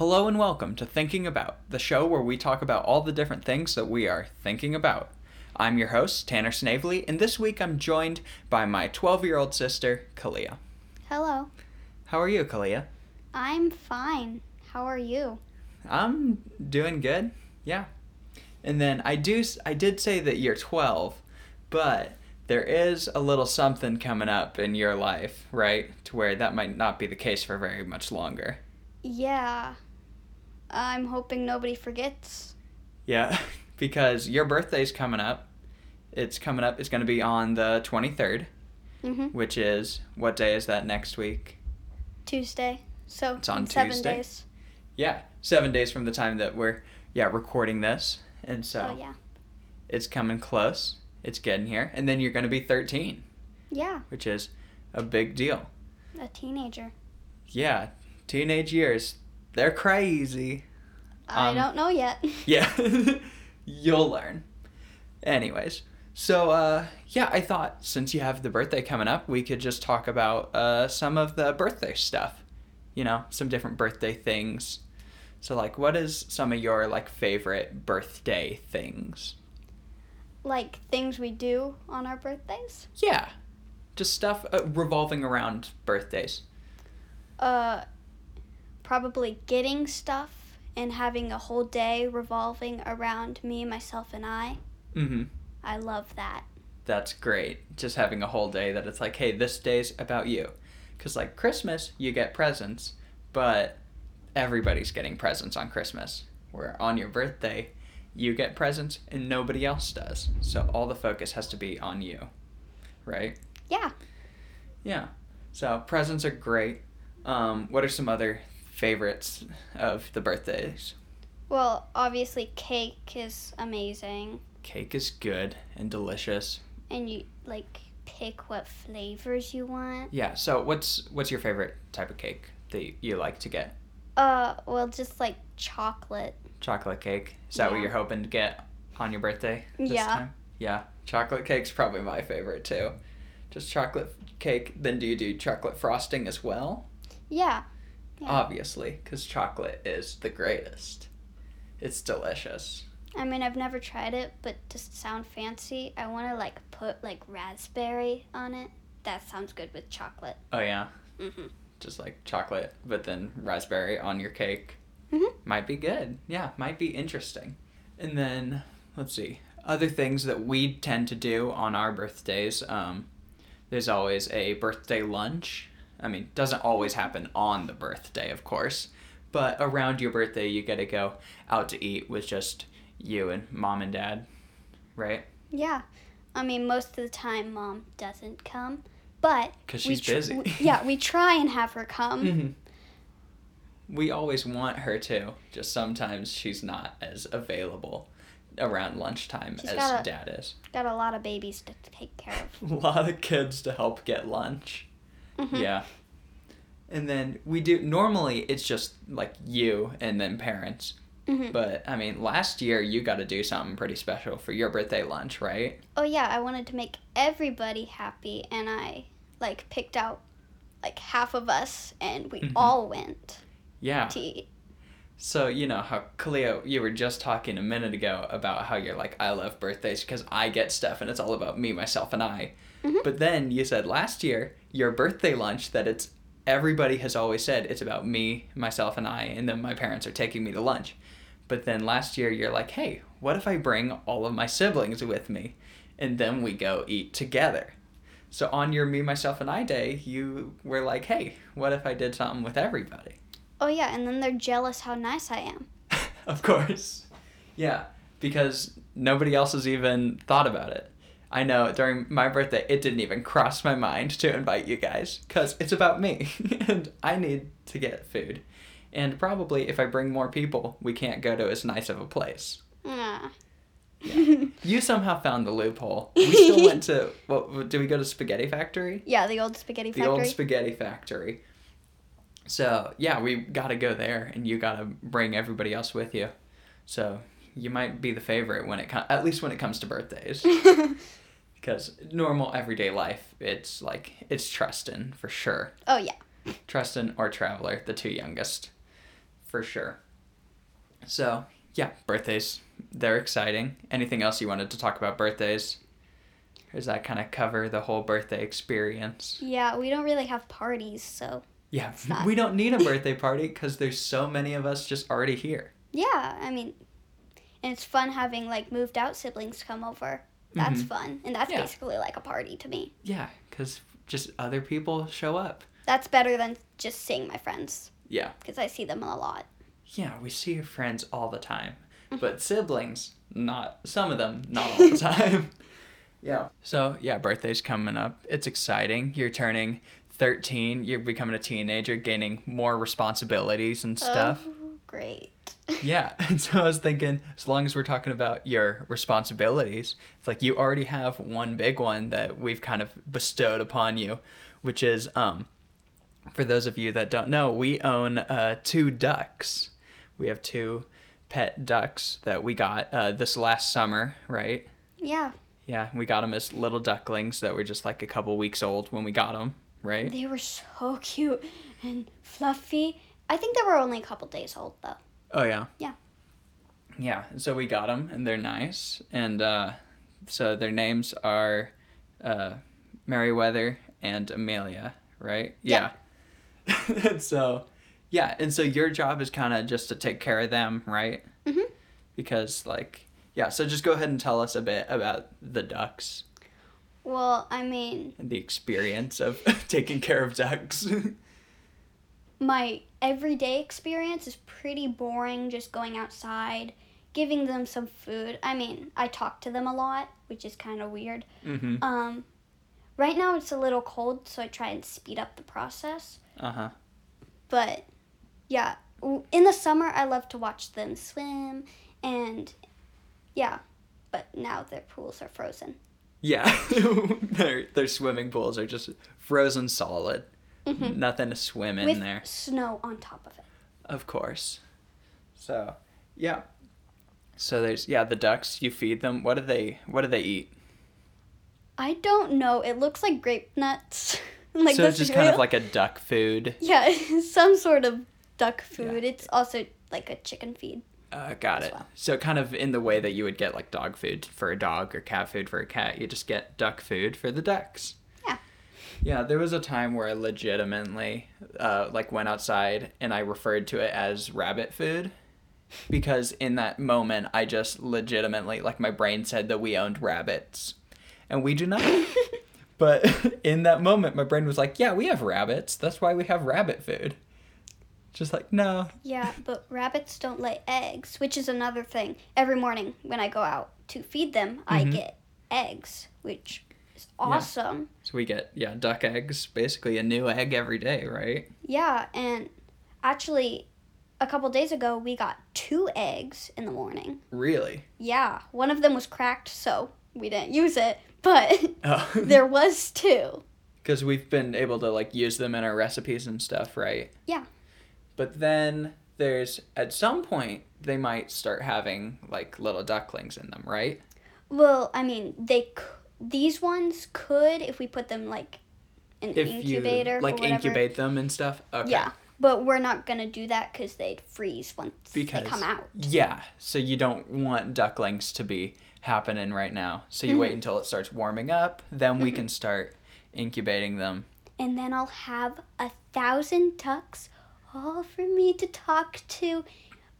Hello and welcome to Thinking About, the show where we talk about all the different things that we are thinking about. I'm your host, Tanner Snavely, and this week I'm joined by my 12 year old sister, Kalia. Hello. How are you, Kalia? I'm fine. How are you? I'm doing good. Yeah. And then I do I did say that you're 12, but there is a little something coming up in your life, right? To where that might not be the case for very much longer. Yeah. I'm hoping nobody forgets. Yeah, because your birthday's coming up. It's coming up. It's going to be on the 23rd, Mm-hmm. which is what day is that next week? Tuesday. So It's on seven Tuesday? days. Yeah, 7 days from the time that we're yeah, recording this. And so Oh yeah. it's coming close. It's getting here. And then you're going to be 13, Yeah. which is a big deal. A teenager. Yeah, teenage years. They're crazy. I Um, don't know yet. Yeah. You'll learn. Anyways, so uh yeah, I thought since you have the birthday coming up, we could just talk about uh some of the birthday stuff. You know, some different birthday things. So like what is some of your like favorite birthday things? like things we do on our birthdays. Yeah. Just stuff uh, revolving around birthdays. Uh, probably getting stuff and having a whole day revolving around me, myself, and I. Mhm. I love that. That's great. Just having a whole day that it's like, hey, this day's about you. Because, like, Christmas, you get presents, but everybody's getting presents on Christmas. Where on your birthday, you get presents and nobody else does. So all the focus has to be on you. Right? Yeah. Yeah. So presents are great. Um, what are some other favorites of the birthdays? Well, obviously, cake is amazing. Cake is good and delicious. and you like pick what flavors you want. Yeah. So what's what's your favorite type of cake that you like to get? Uh, well, just like chocolate. Chocolate cake. Is that what you're hoping to get on your birthday this Yeah. time? Yeah. Chocolate cake's probably my favorite too. Just chocolate cake. Then do you do chocolate frosting as well? Yeah. Yeah. Obviously, because chocolate is the greatest. It's delicious. I mean, I've never tried it, but to sound fancy, I want to like put like raspberry on it. That sounds good with chocolate. Oh yeah, Mhm. just like chocolate, but then raspberry on your cake. Mhm. Might be good. Yeah, might be interesting. And then let's see other things that we tend to do on our birthdays. Um, there's always a birthday lunch. I mean, doesn't always happen on the birthday, of course, but around your birthday, you get to go out to eat with just you and mom and dad, right? Yeah. I mean, most of the time, mom doesn't come, but. Because she's busy. we- yeah, we try and have her come. Mhm. We always want her to. Just sometimes she's not as available around lunchtime She's as a- dad is. Got a lot of babies to take care of. A lot of kids to help get lunch. Mhm. Yeah. And then we do normally it's just like you and then parents. Mhm. But I mean, last year you got to do something pretty special for your birthday lunch, right? Oh yeah, I wanted to make everybody happy, and I like picked out like half of us, and we Mhm. all went Yeah. to eat. So, you know how Kalia, you were just talking a minute ago about how you're like, I love birthdays because I get stuff and it's all about me, myself, and I. Mhm. But then you said last year, your birthday lunch, that it's everybody has always said it's about me, myself, and I, and then my parents are taking me to lunch. But then last year, you're like, hey, what if I bring all of my siblings with me and then we go eat together? So on your me, myself, and I day, you were like, hey, what if I did something with everybody? Oh yeah, and then they're jealous how nice I am. of course. Yeah, because nobody else has even thought about it. I know during my birthday, it didn't even cross my mind to invite you guys because it's about me and I need to get food. And probably if I bring more people, we can't go to as nice of a place. Yeah, You somehow found the loophole. We still went to, what, did we go to Spaghetti Factory? yeah, the old spaghetti Factory. the old spaghetti factory. So yeah, we gotta go there, and you gotta bring everybody else with you. So you might be the favorite when it comes, at least when it comes to birthdays, because normal everyday life, it's like it's Tristan for sure. oh yeah. Tristan or Traveler, the two youngest. for sure. So, yeah, birthdays, they're exciting. Anything else you wanted to talk about birthdays? Or does that kind of cover the whole birthday experience? Yeah, we don't really have parties, so Yeah, we don't need a birthday party because there's so many of us just already here. yeah, I mean, and it's fun having like moved out siblings come over. That's Mhm. fun, and that's Yeah. basically like a party to me. Yeah, because just other people show up. That's better than just seeing my friends Yeah. because I see them a lot. Yeah, we see your friends all the time. Mm-hmm. But siblings, not some of them, not all the time. yeah. So, yeah, birthday's coming up. It's exciting. You're turning 13, you're becoming a teenager, gaining more responsibilities and stuff. Oh, great. Yeah. And so I was thinking, as long as we're talking about your responsibilities, it's like you already have one big one that we've kind of bestowed upon you, which is um for those of you that don't know, we own uh two ducks. We have two pet ducks that we got uh this last summer, right? Yeah, Yeah, we got them as little ducklings that were just like a couple weeks old when we got them, right? they were so cute and fluffy. I think they were only a couple days old though. Oh yeah. Yeah. Yeah. So we got them, and they're nice, and uh, so their names are uh, Meriwether and Amelia, right? Yeah. and so, yeah, and so your job is kind of just to take care of them, right? Mhm. Because like, yeah. So just go ahead and tell us a bit about the ducks Well, I mean, the experience of taking care of ducks. my everyday experience is pretty boring just going outside giving them some food i mean i talk to them a lot which is kind of weird mm-hmm. um right now it's a little cold so i try and speed up the process Uh huh. but yeah in the summer i love to watch them swim and yeah but now their pools are frozen Yeah, their their swimming pools are just frozen solid. Mhm. Nothing to swim in with there, snow on top of it of course. So, yeah. So there's yeah the ducks. You feed them. What do they What do they eat? i don't know it looks like grape nuts like so it's just kind of like a duck food. Yeah, some sort of duck food. It's also like a chicken feed. Uh, got it. well. So kind of in the way that you would get like dog food for a dog or cat food for a cat, you just get duck food for the ducks. Yeah. Yeah, there was a time where I legitimately uh, like went outside and I referred to it as rabbit food because in that moment I just legitimately like my brain said that we owned rabbits and we do not. but in that moment my brain was like, "Yeah, we have rabbits. That's why we have rabbit food." Just like, "No, Yeah, but rabbits don't lay eggs, which is another thing. Every morning when I go out to feed them, I Mhm. get eggs, which is awesome. So we get yeah duck eggs, basically a new egg every day, right? Yeah, and actually, a couple days ago we got two eggs in the morning. Really? Yeah, one of them was cracked, so we didn't use it, but Oh, there was two. because we've been able to like use them in our recipes and stuff, right? Yeah. But then there's at some point they might start having like little ducklings in them, right? Well, I mean, they c- these ones could if we put them like in an If incubator you like incubate them and stuff. Okay. Yeah, but we're not gonna do that because they'd freeze once Because they come out. Yeah. So you don't want ducklings to be happening right now. So you wait Mhm. until it starts warming up, then we Mhm. can start incubating them. And then I'll have a thousand ducks, all for me to talk to.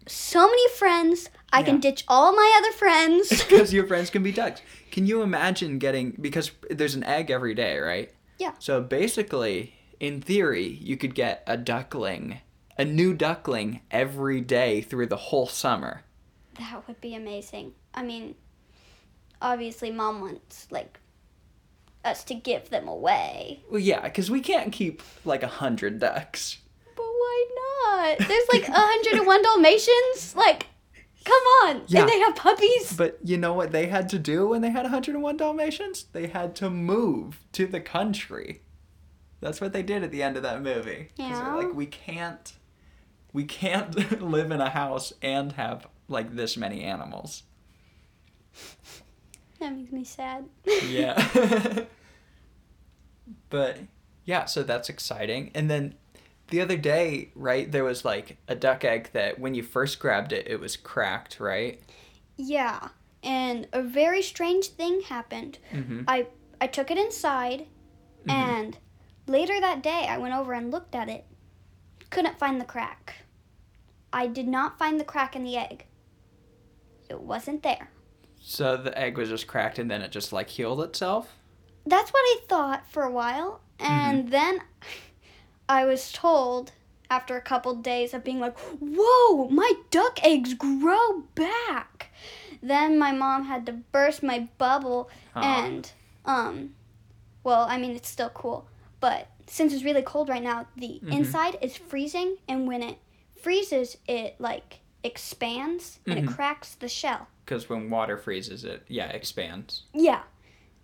So many friends. I Yeah. can ditch all my other friends. because your friends can be ducks. Can you imagine getting because there's an egg every day, right? Yeah. So basically, in theory, you could get a duckling, a new duckling every day through the whole summer. that would be amazing. I mean, obviously, mom wants like us to give them away. Well, yeah, because we can't keep like a hundred ducks. But why not? There's like 101 Dalmatians. Like, come on. Yeah. And they have puppies. But you know what they had to do when they had 101 Dalmatians? They had to move to the country. That's what they did at the end of that movie. Yeah. Because they're like, we can't, we can't live in a house and have like this many animals. That makes me sad. Yeah. but yeah, so that's exciting. And then the other day, right, there was like a duck egg that when you first grabbed it, it was cracked, right? Yeah. And a very strange thing happened. Mm-hmm. I I took it inside and later that day I went over and looked at it. Couldn't find the crack. I did not find the crack in the egg. It wasn't there. So the egg was just cracked and then it just like healed itself? That's what I thought for a while. And then I was told after a couple days of being like, whoa, my duck eggs grow back. Then my mom had to burst my bubble and, um, well, I mean, it's still cool. But since it's really cold right now, the Mhm. inside is freezing. And when it freezes, it like expands and Mhm. it cracks the shell. Because when water freezes, it, yeah, expands. Yeah.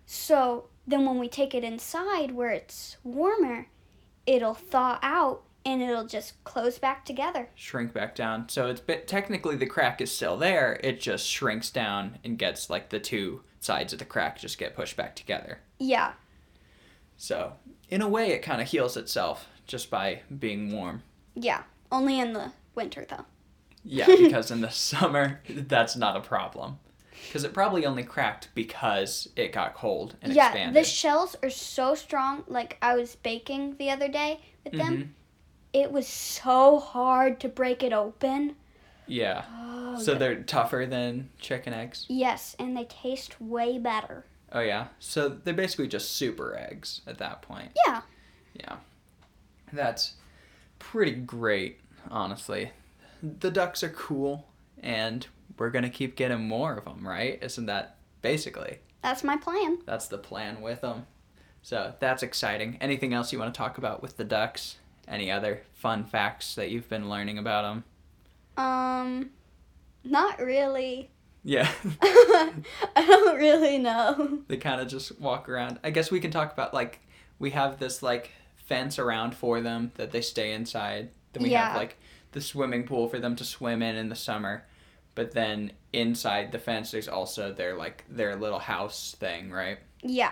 So then when we take it inside where it's warmer, it'll thaw out and it'll just close back together. Shrink back down. So it's bit, technically the crack is still there. It just shrinks down and gets like the two sides of the crack just get pushed back together. Yeah. So in a way, it kind of heals itself just by being warm. Yeah. Only in the winter though. Yeah, because in the summer, that's not a problem. Because it probably only cracked because it got cold and yeah, expanded. the shells are so strong. Like I was baking the other day with Mhm. them. It was so hard to break it open. Yeah. Oh, So the- they're tougher than chicken eggs. yes, and they taste way better. Oh yeah. So they're basically just super eggs at that point. Yeah. Yeah. That's pretty great, honestly. The ducks are cool and we're to keep getting more of them, right? Isn't that basically? That's my plan. That's the plan with them. So that's exciting. Anything else you want to talk about with the ducks? Any other fun facts that you've been learning about them? Um not really. Yeah. I don't really know. they kind of just walk around. I guess we can talk about like we have this like fence around for them that they stay inside. Then we Yeah. have like the swimming pool for them to swim in in the summer. But then inside the fence there's also their like their little house thing, right? Yeah.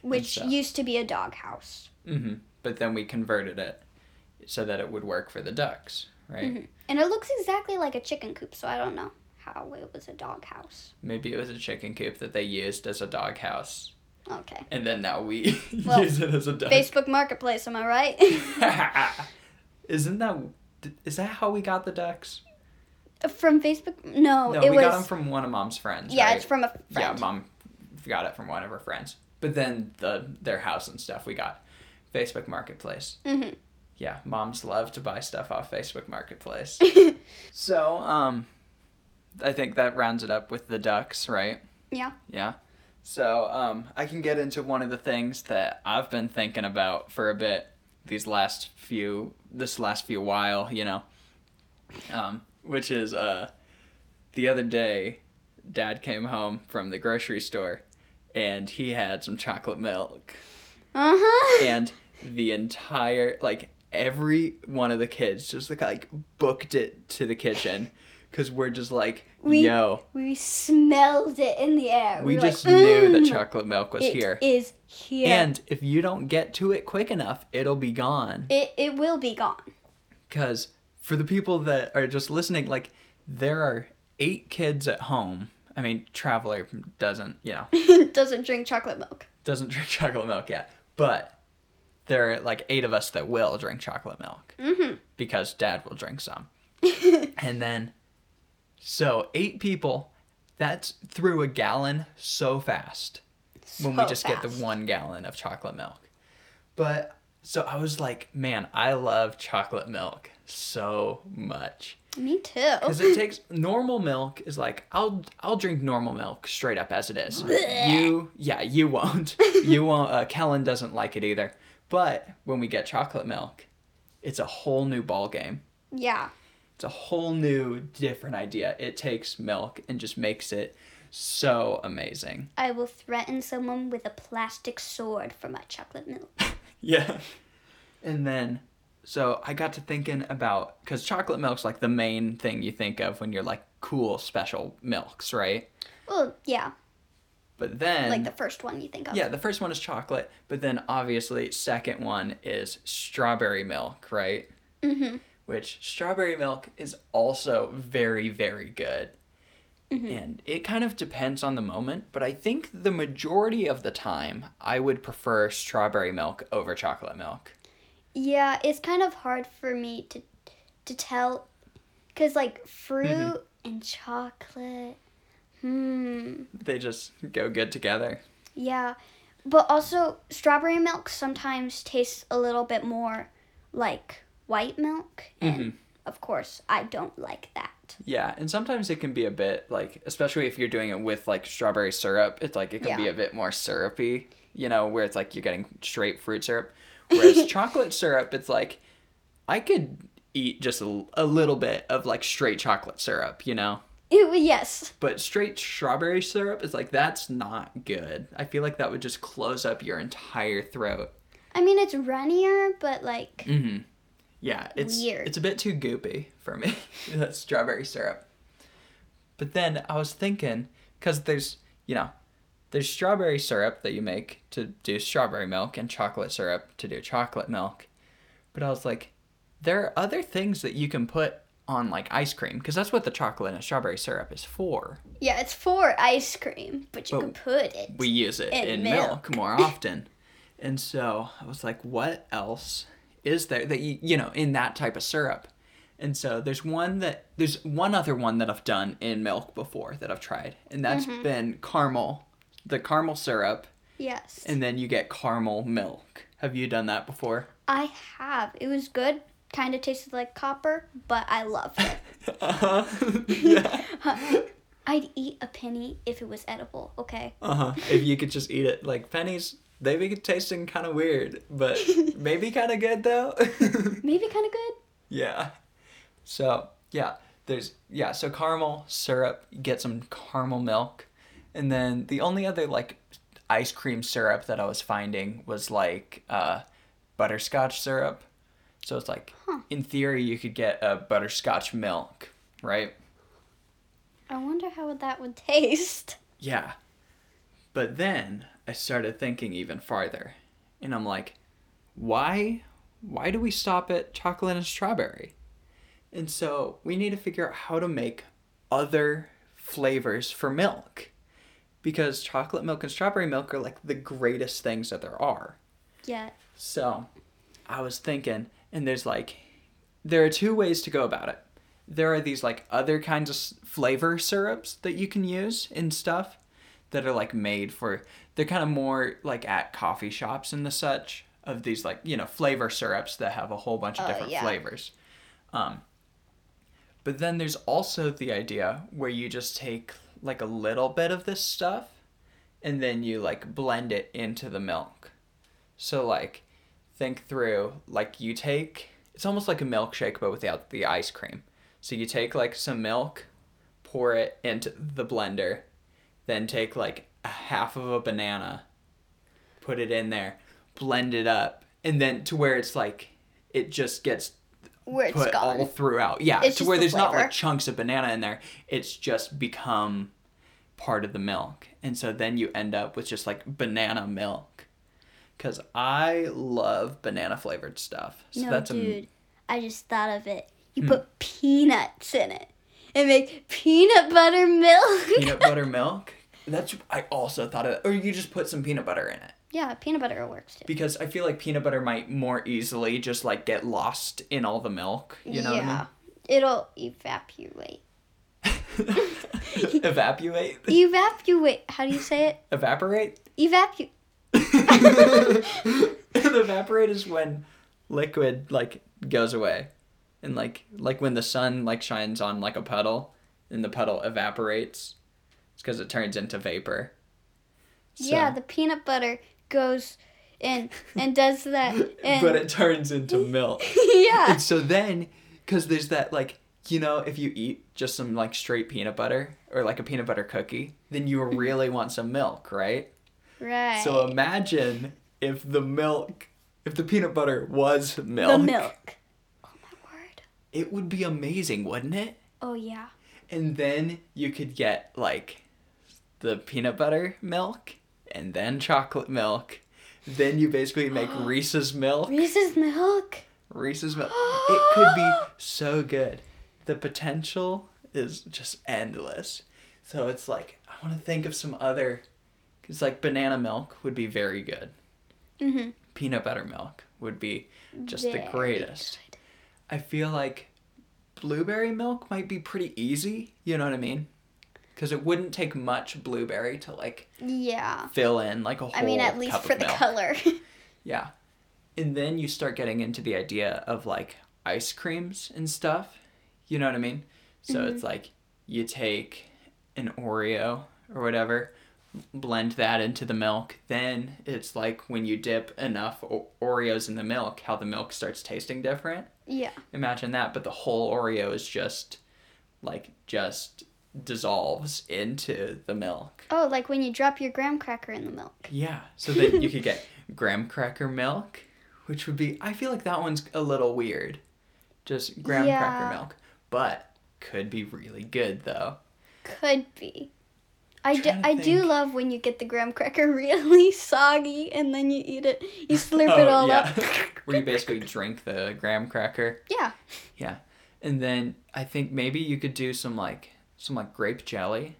Which so- used to be a doghouse. Mhm. But then we converted it so that it would work for the ducks, right? Mhm. And it looks exactly like a chicken coop, so I don't know how it was a dog house. Maybe it was a chicken coop that they used as a dog house. Okay. And then now we Well, use it as a duck. Facebook Marketplace, am I right? Isn't that is that how we got the ducks? From Facebook? No, No, it we was. got them from one of mom's friends. yeah, right? it's from a yeah. Mom got it from one of her friends. But then the their house and stuff we got Facebook Marketplace. Mhm. Yeah, moms love to buy stuff off Facebook Marketplace. so, um, I think that rounds it up with the ducks, right? Yeah. Yeah. So, um, I can get into one of the things that I've been thinking about for a bit these last few, this last few while, you know, um, which is, uh, the other day, dad came home from the grocery store and he had some chocolate milk Uh huh. and the entire, like, every one of the kids just like booked it to the kitchen because we're just like, We- yo, we smelled it in the air. we like, just knew that "Mm, chocolate milk was it here. is here. And if you don't get to it quick enough, it'll be gone. it it will be gone. Because for the people that are just listening, like, there are eight kids at home. I mean, Traveler doesn't, you know, Doesn't drink chocolate milk. doesn't drink chocolate milk yet. But there are like eight of us that will drink chocolate milk Mm-hmm. because dad will drink some. And then, so eight people, that's through a gallon so fast. when we So just get the one gallon of chocolate milk. But so I was like, man, I love chocolate milk so much Me too. because it takes normal milk is like I'll I'll drink normal milk straight up as it is. You yeah you won't you won't. Uh, Kellen doesn't like it either. But when we get chocolate milk, it's a whole new ball game. yeah. It's a whole new different idea. It takes milk and just makes it so amazing. I will threaten someone with a plastic sword for my chocolate milk. Yeah. And then, so I got to thinking about because chocolate milk's like the main thing you think of when you're like cool special milks, right? Well, yeah. But then like the first one you think of. yeah, the first one is chocolate, but then obviously second one is strawberry milk, right? Mm-hmm. Which strawberry milk is also very very good. Mm-hmm. And it kind of depends on the moment, but I think the majority of the time I would prefer strawberry milk over chocolate milk. Yeah, it's kind of hard for me to to tell cuz like fruit Mm-hmm. and chocolate. Hmm. They just go good together. Yeah. But also strawberry milk sometimes tastes a little bit more like white milk and Mhm. of course I don't like that. Yeah, and sometimes it can be a bit like, especially if you're doing it with like strawberry syrup, it's like it can be a bit more syrupy, you know, where it's like you're getting straight fruit syrup. Whereas chocolate syrup, it's like I could eat just a, a little bit of like straight chocolate syrup, you know? Ew, yes. But straight strawberry syrup is like, that's not good. I feel like that would just close up your entire throat. I mean it's runnier but like Mm-hmm. Yeah, it's Weird. it's a bit too goopy for me. that strawberry syrup. But then I was thinking, because there's you know, there's strawberry syrup that you make to do strawberry milk and chocolate syrup to do chocolate milk. But I was like, there are other things that you can put on like ice cream because that's what the chocolate and strawberry syrup is for. yeah, it's for ice cream, but you But can put it. we use it in in, milk. milk. more often. and so I was like, what else is there that you you know in that type of syrup? And so there's one that there's one other one that I've done in milk before that I've tried, and that's mm-hmm. been caramel, the caramel syrup, yes. and then you get caramel milk. Have you done that before? I have. It was good. Kind of tasted like copper, but I loved it. Uh-huh. yeah. I'd eat a penny if it was edible, okay? Uh-huh. If you could just eat it like pennies, they it tasting kind of weird, but maybe kind of good though. Maybe kind of good. Yeah. So yeah, there's yeah. So caramel syrup, get some caramel milk, and then the only other like ice cream syrup that I was finding was like uh, butterscotch syrup. So it's like Huh. in theory you could get a butterscotch milk, right? I wonder how that would taste. Yeah. But then I started thinking even farther, and I'm like, why why do we stop at chocolate and strawberry? And so we need to figure out how to make other flavors for milk. Because chocolate milk and strawberry milk are like the greatest things that there are. Yeah. So I was thinking, and there's like, there are two ways to go about it. There are these like other kinds of flavor syrups that you can use in stuff that are like made for, they're kind of more like at coffee shops and the such of these like, you know, flavor syrups that have a whole bunch of Uh, different yeah. flavors. Um, but then there's also the idea where you just take like a little bit of this stuff and then you like blend it into the milk. So like think through like you take it's almost like a milkshake but without the ice cream. So you take like some milk, pour it into the blender, then take like a half of a banana, put it in there, blend it up, and then to where it's like it just gets Where it's put gone. all throughout. Yeah, It's to where the there's not like chunks of banana in there. It's just become part of the milk. And so then you end up with just like banana milk. Cuz I love banana flavored stuff. So no, that's dude. I just thought of it. You Hmm. put peanuts in it and make peanut butter milk. peanut butter milk. That's I also thought of or you just put some peanut butter in it. Yeah, peanut butter works too. Because I feel like peanut butter might more easily just like get lost in all the milk. You know yeah. It'll evaporate. I mean? Evaporate? Evaporate. How do you say it? Evaporate? Evaporate. evaporate is when liquid like goes away and like like when the sun like shines on like a puddle and the puddle evaporates it's because it turns into vapor So- Yeah, the peanut butter goes in and does that. And but it turns into milk yeah. and so then because there's that like you know if you eat just some like straight peanut butter or like a peanut butter cookie then you mm-hmm. really want some milk right Right. so imagine if the milk if the peanut butter was milk the milk. Oh my word. It would be amazing, wouldn't it? Oh yeah. And then you could get like the peanut butter milk and then chocolate milk. Then you basically make Reese's milk. Reese's milk. Reese's milk. It could be so good. The potential is just endless. So it's like I want to think of some other It's like banana milk would be very good. Mhm. Peanut butter milk would be just Very the greatest. good. I feel like blueberry milk might be pretty easy, you know what I mean? Cuz it wouldn't take much blueberry to like Yeah. fill in like a whole I mean, at least for the milk. color. Yeah. And then you start getting into the idea of like ice creams and stuff. You know what I mean? So mm-hmm. it's like you take an Oreo or whatever, blend that into the milk. Then it's like when you dip enough Oreos in the milk, how the milk starts tasting different. yeah. Imagine that, but the whole Oreo is just like just dissolves into the milk. Oh, like when you drop your graham cracker in the milk. Yeah. So then you could get graham cracker milk, which would be I feel like that one's a little weird. Just graham Yeah. cracker milk. But could be really good though. Could be. I do, I do love when you get the graham cracker really soggy and then you eat it. You slurp Oh, it all up. Where you basically drink the graham cracker. Yeah. Yeah. And then I think maybe you could do some like some like grape jelly.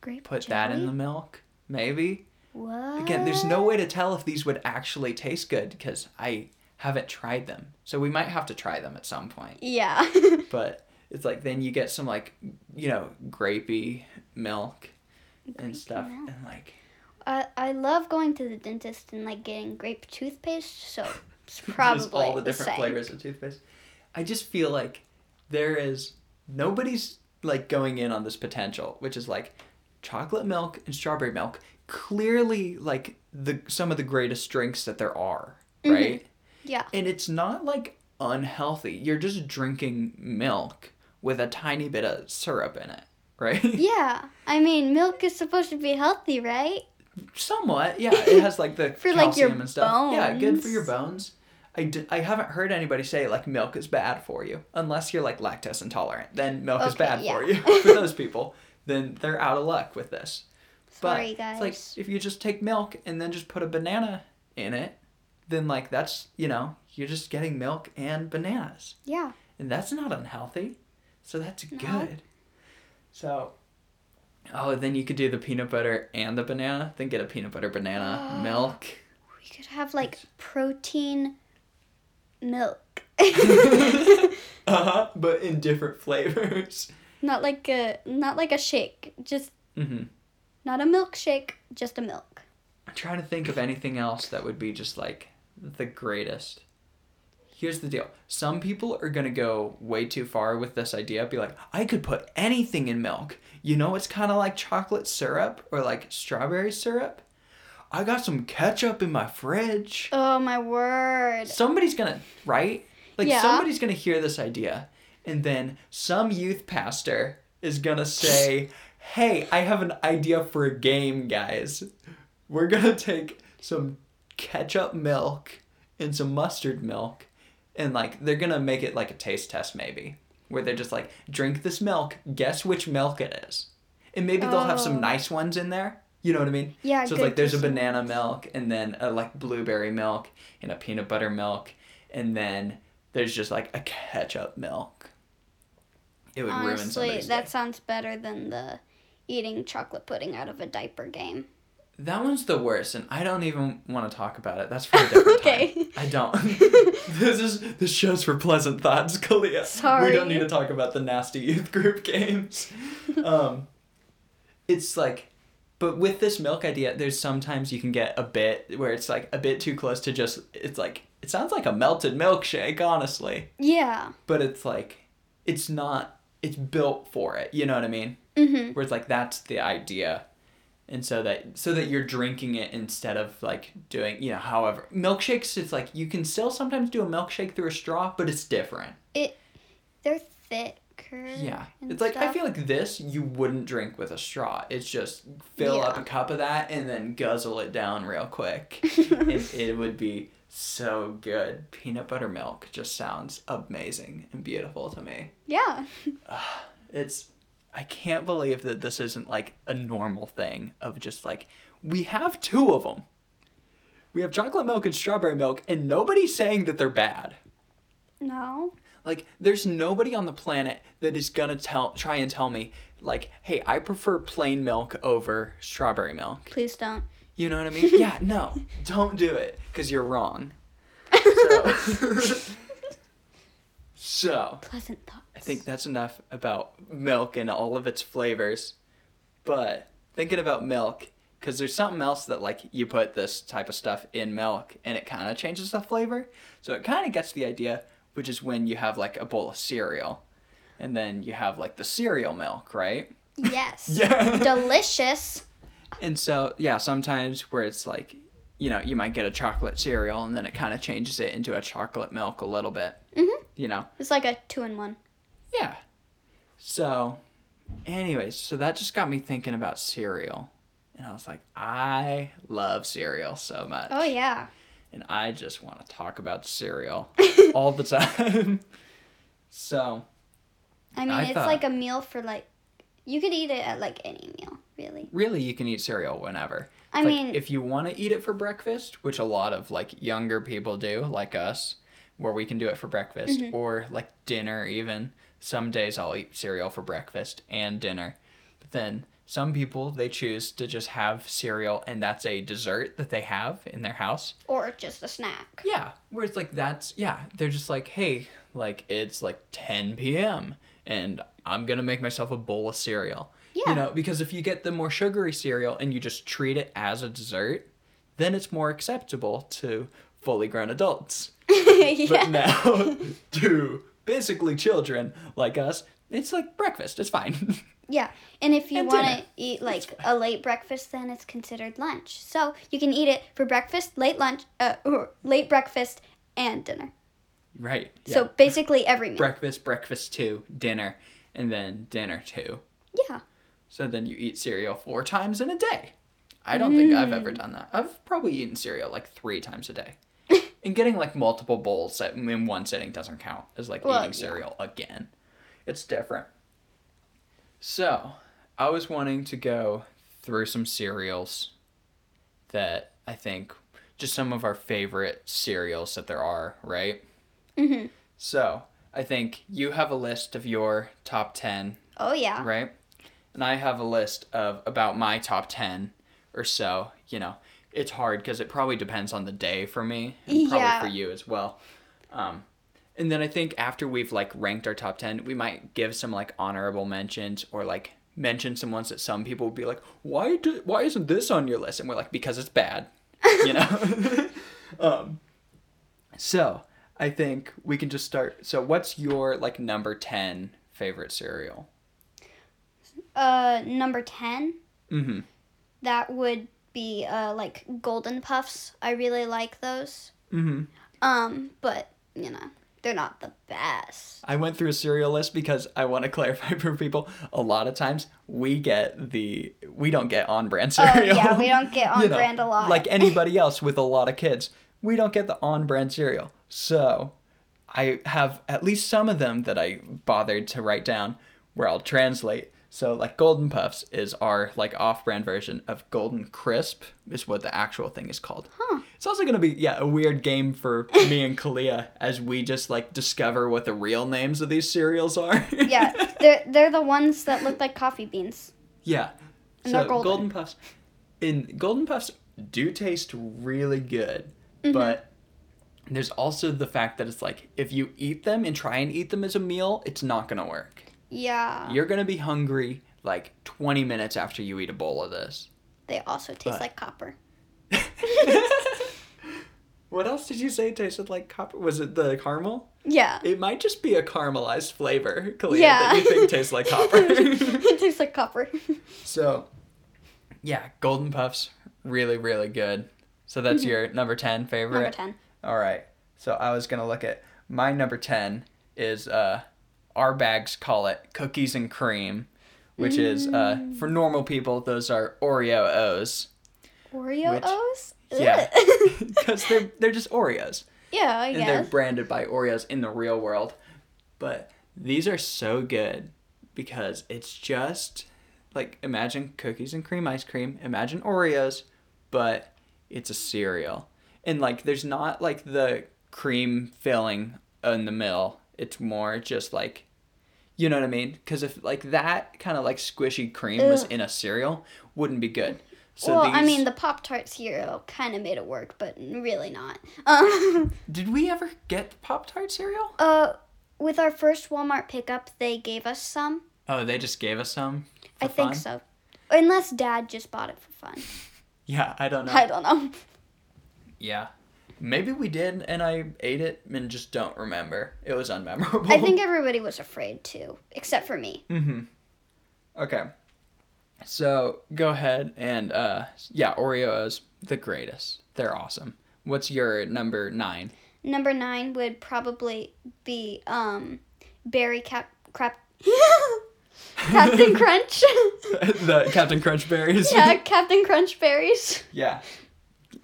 Grape Put that in the milk. Maybe. What? Again, there's no way to tell if these would actually taste good because I haven't tried them. So we might have to try them at some point. Yeah. but it's like then you get some like you know grapey milk and stuff milk. and like I I love going to the dentist and like getting grape toothpaste, so it's probably all the the different same. flavors of toothpaste i just feel like there is nobody's like going in on this potential which is like chocolate milk and strawberry milk clearly like the some of the greatest drinks that there are mm-hmm. right Yeah. and it's not like unhealthy you're just drinking milk with a tiny bit of syrup in it right Yeah. I mean, milk is supposed to be healthy, right? Somewhat, yeah. It has like the For, like, your calcium and stuff. Yeah, good for your bones. I, d- I haven't heard anybody say like milk is bad for you unless you're like lactose intolerant. Then milk is bad yeah. for you. for those people, then they're out of luck with this. Sorry, but guys. it's like if you just take milk and then just put a banana in it, then like that's you know you're just getting milk and bananas, Yeah. and that's not unhealthy. So that's No. good. So. Oh, then you could do the peanut butter and the banana. Then get a peanut butter banana uh, milk. We could have like protein milk. uh-huh, but in different flavors. not like a not like a shake. Just Mm-hmm. not a milkshake, just a milk. I'm trying to think of anything else that would be just like the greatest. Here's the deal. Some people are gonna go way too far with this idea. Be like, I could put anything in milk. You know, it's kind of like chocolate syrup or like strawberry syrup. I got some ketchup in my fridge. Oh my word. Somebody's gonna, right? Like Yeah. somebody's gonna hear this idea, and then some youth pastor is gonna say, "Hey, I have an idea for a game, guys. We're gonna take some ketchup milk and some mustard milk, and like they're gonna make it like a taste test, maybe, where they're just like, drink this milk, guess which milk it is, and maybe they'll have some Oh. nice ones in there. You know what I mean? Yeah, So it's like there's a banana milk and then a like blueberry milk and a peanut butter milk and then there's just like a ketchup milk. It would ruin Honestly, somebody's that day. sounds better than the eating chocolate pudding out of a diaper game. That one's the worst, and I don't even want to talk about it. That's for a different Okay. time. I don't. this is this show's for pleasant thoughts, Kalia. Sorry. We don't need to talk about the nasty youth group games. um, it's like, but with this milk idea, there's sometimes you can get a bit where it's like a bit too close to just. It's like it sounds like a melted milkshake, honestly, Yeah. but it's like, it's not. It's built for it. You know what I mean? Mhm. where it's like that's the idea and so that so that you're drinking it instead of like doing you know however milkshakes it's like you can still sometimes do a milkshake through a straw but it's different It They're thicker. yeah it's like i feel like this you wouldn't drink with a straw it's just fill up a cup of that and then guzzle it down real quick and it would be so good peanut butter milk just sounds amazing and beautiful to me Yeah. it's I can't believe that this isn't like a normal thing of just like we have two of them. We have chocolate milk and strawberry milk, and nobody's saying that they're bad. No. Like, there's nobody on the planet that is gonna tell, try and tell me, like, hey, I prefer plain milk over strawberry milk. Please don't. You know what I mean? yeah, no, don't do it, because you're wrong. So, so, Pleasant thoughts. I think that's enough about milk and all of its flavors. But thinking about milk, because there's something else that, like, you put this type of stuff in milk and it kind of changes the flavor. So it kind of gets the idea, which is when you have, like, a bowl of cereal. And then you have, like, the cereal milk, right? Yes. Yeah. Delicious. And so, yeah, sometimes where it's like, you know, you might get a chocolate cereal and then it kind of changes it into a chocolate milk a little bit. Mhm. You know? It's like a two in one. Yeah. So, anyways, so that just got me thinking about cereal. And I was like, I love cereal so much. Oh yeah. And I just want to talk about cereal all the time. so, I mean, I it's thought- like a meal for like. You could eat it at like any meal, really. really, you can eat cereal whenever. I Like, mean, if you want to eat it for breakfast, which a lot of like younger people do, like us, where we can do it for breakfast Mm-hmm. or like dinner even. Some days I'll eat cereal for breakfast and dinner. But then some people they choose to just have cereal and that's a dessert that they have in their house. or just a snack. Yeah, where it's like that's yeah, they're just like, "Hey, like it's like 10 p.m. and I'm to make myself a bowl of cereal." Yeah. You know, because if you get the more sugary cereal and you just treat it as a dessert, then it's more acceptable to fully grown adults. yeah. But now to basically children like us, it's like breakfast. It's fine. Yeah, and if you want to eat like a late breakfast, then it's considered lunch. So you can eat it for breakfast, late lunch, uh, or late breakfast, and dinner. right. Yeah. So basically every meal. breakfast, breakfast 2, dinner, and then dinner 2. yeah. So then you eat cereal four times in a day. I don't think I've Mm. ever done that. I've probably eaten cereal like three times a day. and getting like multiple bowls in one sitting doesn't count as like Well, eating yeah. cereal again. It's different. So, I was wanting to go through some cereals that I think just some of our favorite cereals that there are, right? Mhm. So, I think you have a list of your top 10 Oh yeah. right? And I have a list of about my top 10 or so. You know, it's hard because it probably depends on the day for me and probably Yeah. for you as well. Um, and then I think after we've like ranked our top 10, we might give some like honorable mentions or like mention some ones that some people would be like, why do, why isn't this on your list? And we're like, because it's bad, you know? um, so I think we can just start. So what's your like number 10 favorite cereal? Uh, number ten. Mm-hmm. That would be uh like golden puffs. I really like those. Mm-hmm. Um, but you know they're not the best. I went through a cereal list because I want to clarify for people. A lot of times we get the we don't get on brand cereal. Oh yeah, we don't get on You know, brand a lot. Like anybody else with a lot of kids, we don't get the on brand cereal. So I have at least some of them that I bothered to write down where I'll translate. So like Golden Puffs is our like off-brand version of Golden Crisp is what the actual thing is called. Huh. It's also gonna be yeah a weird game for me and Kalia as we just like discover what the real names of these cereals are. yeah, they're they're the ones that look like coffee beans. yeah. And so they're golden. golden. puffs, in golden puffs do taste really good, Mm-hmm. but there's also the fact that it's like if you eat them and try and eat them as a meal, it's not gonna work. Yeah. You're gonna be hungry like 20 minutes after you eat a bowl of this. They also taste But- like copper. what else did you say tasted like copper? Was it the caramel? Yeah. It might just be a caramelized flavor, Kalia, Yeah. that you think tastes like copper. it tastes like copper. so, yeah, Golden Puffs, really, really good. So that's Mm-hmm. your number 10 favorite? Number ten. All right. So I was going to look at my number 10 is uh, our bags call it cookies and cream, which is, uh, Mm. for normal people, those are Oreo O's. Oreo Which- O's? Yeah. Because they're, they're just Oreos. yeah, I and they're branded by Oreos in the real world. But these are so good because it's just like imagine cookies and cream ice cream, imagine Oreos, but it's a cereal. And like there's not like the cream filling in the middle. It's more just like you know what I mean? Because if like that kind of like squishy cream was in a cereal, wouldn't be good. So well, I mean, the Pop Tart cereal kind of made it work, but really not. Um, did we ever get the Pop Tart cereal? uh, with our first Walmart pickup, they gave us some. Oh, they just gave us some. For I think so. Unless Dad just bought it for fun. Yeah, I don't know. I don't know. Yeah. Maybe we did and I ate it and just don't remember. It was unmemorable. I think everybody was afraid too, except for me. Mm-hmm. Okay. So go ahead and uh yeah, Oreos the greatest. They're awesome. What's your number nine? Number nine would probably be um, berry cap crap. Captain Crunch. the Captain Crunch berries. yeah, Captain Crunch berries. Yeah.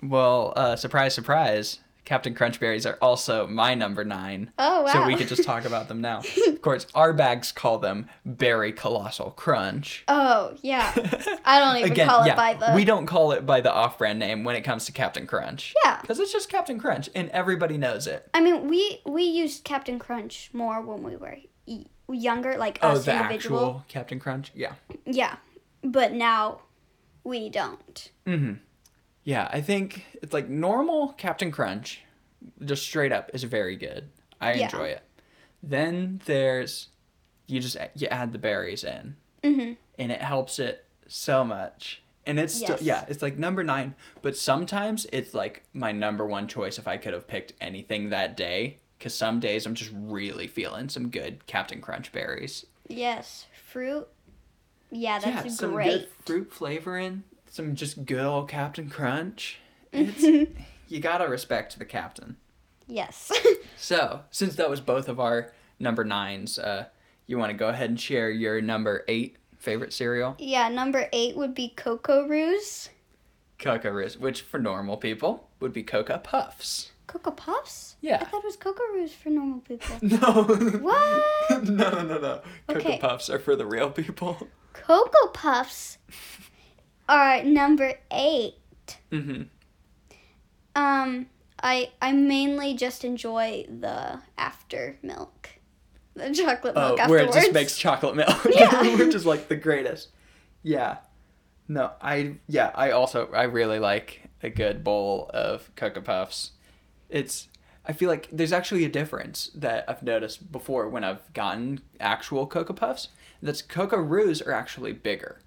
Well, uh, surprise, surprise. Captain Crunch berries are also my number nine. Oh wow. So we could just talk about them now. of course, our bags call them Berry Colossal Crunch. Oh yeah. I don't even Again, call yeah, it by the. we don't call it by the off-brand name when it comes to Captain Crunch. Yeah. Because it's just Captain Crunch, and everybody knows it. I mean, we we used Captain Crunch more when we were younger, like Oh, us the individual. actual Captain Crunch? Yeah. Yeah, but now we don't. Mm-hmm. Yeah, I think it's like normal Captain Crunch, just straight up, is very good. I Yeah. enjoy it. Then there's, you just you add the berries in, hmm and it helps it so much. And it's still yeah, it's like number nine. But sometimes it's like my number one choice if I could have picked anything that day. Cause some days I'm just really feeling some good Captain Crunch berries. Yes, fruit. Yeah, that's yeah, some great. good fruit flavoring, some just good old Captain Crunch. It's, you gotta respect the captain. Yes. So, since that was both of our number nines, uh, you want to go ahead and share your number eight favorite cereal? yeah, number eight would be Cocoa Roos. Cocoa Riz, which for normal people would be Cocoa Puffs. Cocoa Puffs? Yeah. I thought it was Cocoa Roos for normal people. No. What? no, no, no. No. Cocoa Okay. Puffs are for the real people. Cocoa Puffs are number eight. Mm-hmm. Um, I I mainly just enjoy the after milk, the chocolate milk. Oh, where it just makes chocolate milk, Yeah. which is like the greatest. Yeah. No, I yeah, I also I really like a good bowl of Cocoa Puffs. It's I feel like there's actually a difference that I've noticed before when I've gotten actual Cocoa Puffs. That's Cocoa Roos are actually bigger.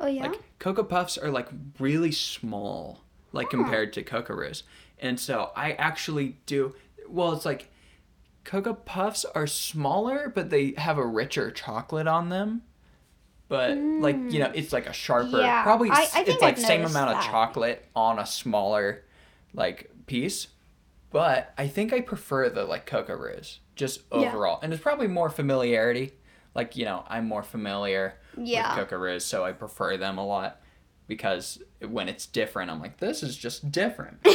Oh yeah. Like Cocoa Puffs are like really small, like Oh. compared to Cocoa Roos. And so I actually do well, it's like Cocoa Puffs are smaller, but they have a richer chocolate on them. But like you know, it's like a sharper, Mm. Yeah, probably I- I think it's like I've same noticed amount of chocolate on a smaller like piece. But I think I prefer the like Cocoa Roos just Yeah. overall, and it's probably more familiarity. Like you know, I'm more familiar Yeah. with Cocoa Roos, so I prefer them a lot because when it's different, I'm like, this is just different.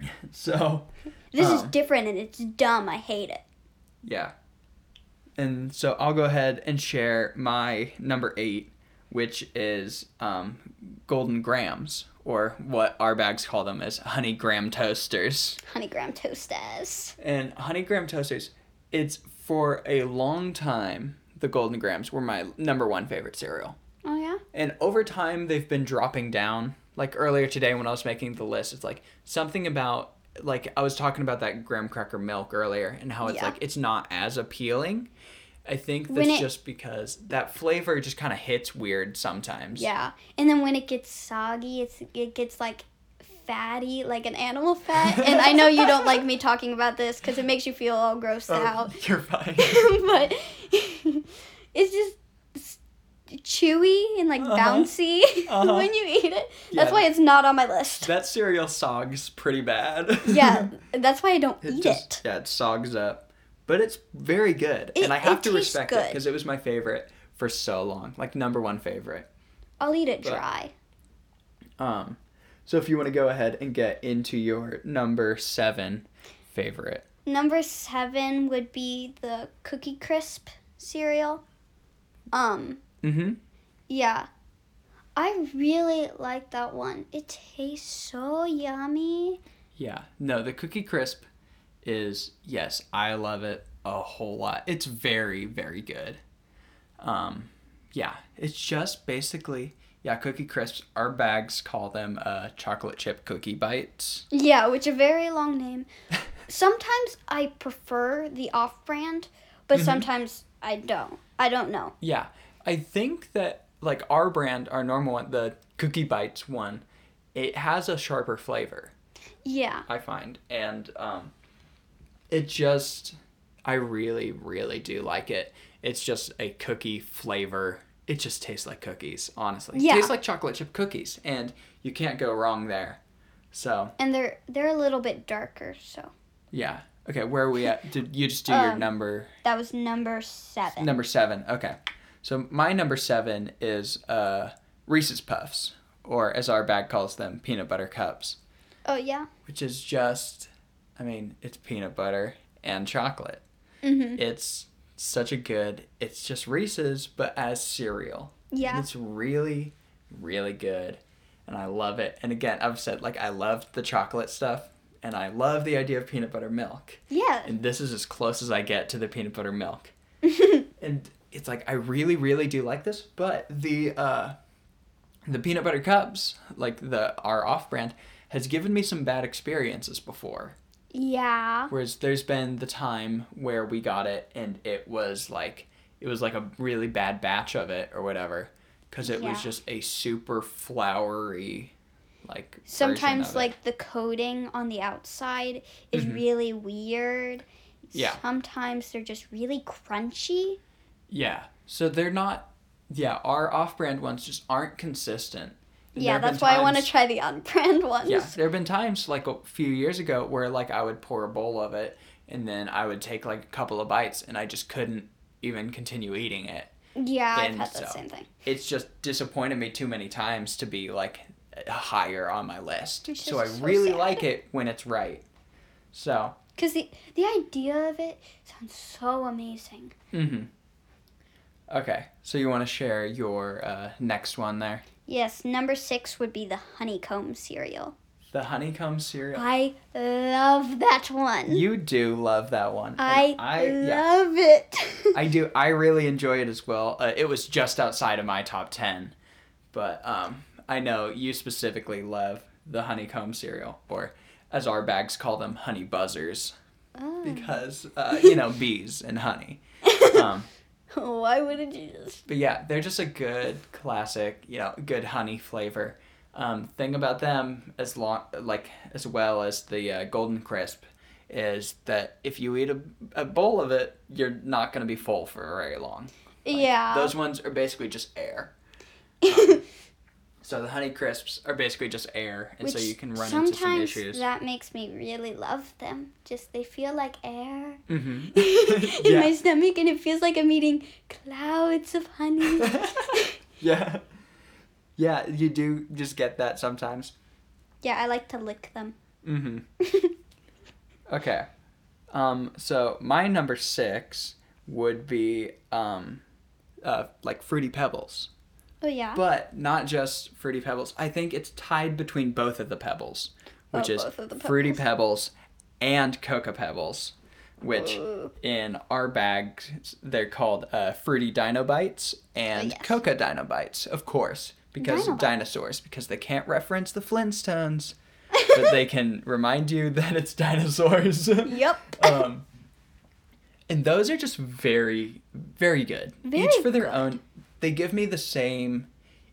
so, this is um, different and it's dumb. I hate it. yeah. And so I'll go ahead and share my number eight, which is um, Golden Grahams, or what our bags call them as Honey Graham Toasters. Honey Graham Toasters. And Honey Graham Toasters, it's for a long time, the Golden Grahams were my number one favorite cereal. Oh yeah. And over time, they've been dropping down. Like earlier today, when I was making the list, it's like something about like I was talking about that graham cracker milk earlier, and how it's Yeah. like it's not as appealing. I think that's it- just because that flavor just kind of hits weird sometimes. Yeah, and then when it gets soggy, it's it gets like fatty, like an animal fat. and I know you don't like me talking about this because it makes you feel all grossed Oh, out. you're fine. but it's just chewy and like Uh-huh. bouncy Uh-huh. when you eat it. That's Yeah. why it's not on my list. that cereal sogs pretty bad. yeah, that's why I don't It eat just, it. Yeah, it sogs up. But it's very good. It- and I have to respect it because it was my favorite for so long. Like number one favorite. I'll eat it But- dry. Um, so if you want to go ahead and get into your number seven favorite. Number seven would be the Cookie Crisp cereal. Um, Mm-hmm. yeah. I really like that one. It tastes so yummy. Yeah. No, the cookie crisp is yes, I love it a whole lot. It's very, very good. Um, yeah, it's just basically yeah, cookie crisps. Our bags call them uh, chocolate chip cookie bites. Yeah, which a very long name. sometimes I prefer the off-brand, but Mhm. sometimes I don't. I don't know. Yeah, I think that like our brand, our normal one, the cookie bites one, it has a sharper flavor. Yeah. I find, and um, it just, I really, really do like it. It's just a cookie flavor. It just tastes like cookies, honestly. It Yeah. tastes like chocolate chip cookies, and you can't go wrong there. So And they're they're a little bit darker, so yeah. Okay, where are we at? Did you just do your Um, number? that was number seven. Number seven. Okay. So my number seven is uh, Reese's Puffs, or as our bag calls them, peanut butter cups, oh yeah. which is just, I mean, it's peanut butter and chocolate. Mhm. It's such a good. It's just Reese's, but as cereal. And Yeah. It's really, really good, and I love it. And again, I've said like I love the chocolate stuff, and I love the idea of peanut butter milk. Yeah. And this is as close as I get to the peanut butter milk. and it's like I really, really do like this, but the uh, the peanut butter cups, like the our off brand, has given me some bad experiences before. Yeah. Whereas there's been the time where we got it and it was like it was like a really bad batch of it or whatever, because it was just a super floury, like. Sometimes of it. like the coating on the outside is Mhm. really weird. Yeah. Sometimes they're just really crunchy. Yeah. So they're not. Yeah, our off-brand ones just aren't consistent. And yeah, that's why I want to try the on-brand ones. Yeah, there have been times like a few years ago where like I would pour a bowl of it and then I would take like a couple of bites and I just couldn't even continue eating it. Yeah, I've had that so- same thing. It's just disappointed me too many times to be like higher on my list. So I so really sad. like it when it's right. So, Because the, the idea of it sounds so amazing. mhm. Okay, so you want to share your uh, next one there? Yes, number six would be the honeycomb cereal. The honeycomb cereal. I love that one. You do love that one. I, I yeah, love it. I do. I really enjoy it as well. Uh, it was just outside of my top ten, but um, I know you specifically love the honeycomb cereal, or as our bags call them, honey buzzers, Oh. because uh, you know bees and honey. Um, Why wouldn't you just? but yeah, they're just a good classic, you know, good honey flavor. Um, thing about them, as long like as well as the uh, golden crisp, is that if you eat a, a bowl of it, you're not gonna be full for very long. Like, yeah. Those ones are basically just air. Um, so the honey crisps are basically just air, and so you can run into some sometimes issues. that makes me really love them. Just they feel like air hmm in my stomach, and it feels like I'm eating clouds of honey. yeah. Yeah, you do just get that sometimes. yeah, I like to lick them. hmm Okay. Um, so my number six would be um, uh, like Fruity Pebbles. Oh yeah. But not just Fruity Pebbles. I think it's tied between both of the Pebbles, which Oh, is of the Fruity Pebbles. Pebbles and Cocoa Pebbles, which Ooh. in our bags they're called uh, Fruity Dino Bites and yes. Cocoa Dino Bites, of course, because Dino Bites. dinosaurs, because they can't reference the Flintstones, but they can remind you that it's dinosaurs. Yep. um, and those are just very, very good. Very Each for their good. own. They give me the same.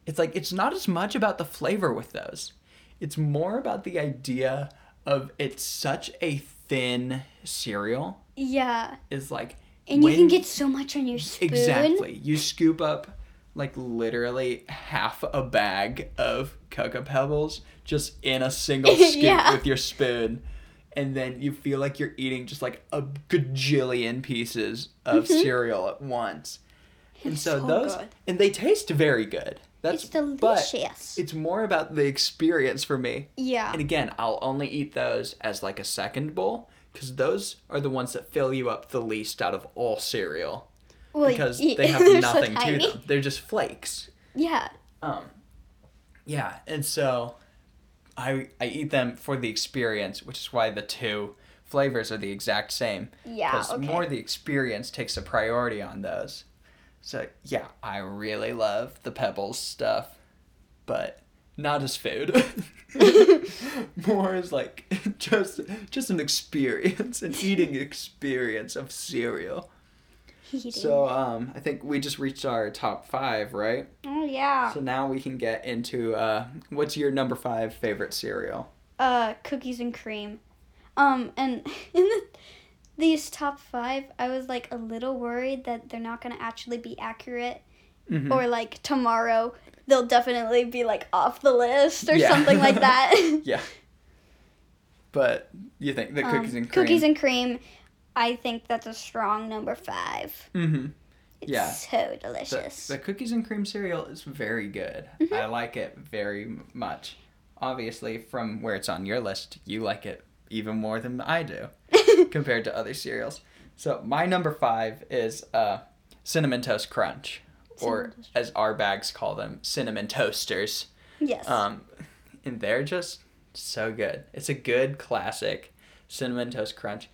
It's like it's not as much about the flavor with those. It's more about the idea of it's such a thin cereal. yeah. Is like And you can get so much on your spoon. exactly. You scoop up like literally half a bag of cocoa pebbles just in a single scoop Yeah. with your spoon and then you feel like you're eating just like a gajillion pieces of mm-hmm. cereal at once and It's so, so those good. and they taste very good that's It's but delicious. it's more about the experience for me yeah. and again i'll only eat those as like a second bowl because those are the ones that fill you up the least out of all cereal Well, because yeah, they have they're so nothing to them. They're just flakes. Yeah. Um, yeah, and so I I eat them for the experience, which is why the two flavors are the exact same. Yeah, Because okay. more the experience takes a priority on those. So yeah, I really love the Pebbles stuff, but not as food. more as like just just an experience, an eating experience of cereal. Eating. So um, I think we just reached our top five, right? oh yeah. So now we can get into uh, what's your number five favorite cereal? uh, cookies and cream. Um, and in the, these top five, I was like a little worried that they're not gonna actually be accurate, Mhm. or like tomorrow they'll definitely be like off the list or Yeah. something like that. Yeah. But you think the Um, cookies and cream? Cookies and cream. I think that's a strong number five. mm-hmm. It's Yeah. so delicious. the cookies and cream cereal is very good. Mm-hmm. I like it very much. Obviously, from where it's on your list, you like it even more than I do compared to other cereals. So my number five is uh, cinnamon toast crunch, or Toast as our bags call them, cinnamon toasters. yes. Um, and they're just so good. It's a good classic cinnamon toast crunch.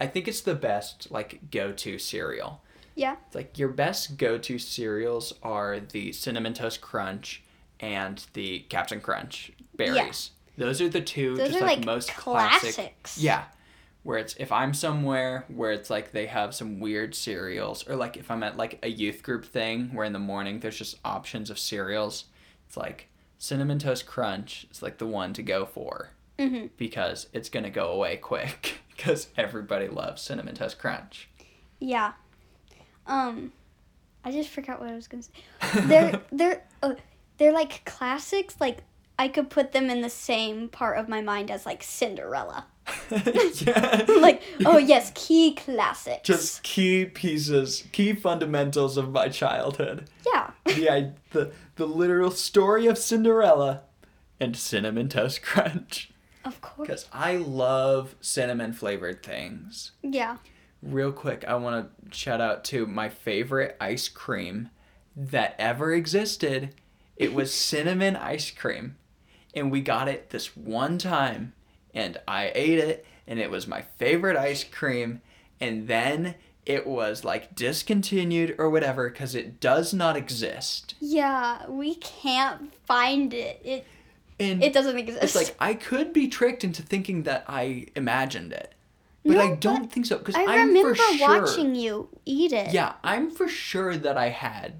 I think it's the best like go-to cereal. yeah. It's like your best go-to cereals are the cinnamon toast crunch and the Captain Crunch berries. Yeah. Those are the two Those just are like, like most classic. classics. Yeah. Where it's if I'm somewhere where it's like they have some weird cereals, or like if I'm at like a youth group thing where in the morning there's just options of cereals, it's like cinnamon toast crunch is like the one to go for hmm because it's gonna go away quick because everybody loves cinnamon toast crunch. Yeah. Um, I just forgot what I was gonna say. They're they're uh, they're like classics. Like I could put them in the same part of my mind as like Cinderella. Yeah. like oh yes, key classics. just key pieces, key fundamentals of my childhood. yeah. The I, the the literal story of Cinderella and cinnamon toast crunch. Of course. Because I love cinnamon flavored things. Yeah. Real quick, I want to shout out to my favorite ice cream that ever existed. It was cinnamon ice cream. And we got it this one time. And I ate it. And it was my favorite ice cream. And then it was like discontinued or whatever because it does not exist. Yeah. We can't find it. It And it doesn't exist. it's like I could be tricked into thinking that I imagined it. But No, I don't but think so because I I'm remember for sure. watching you eat it. Yeah, I'm for sure that I had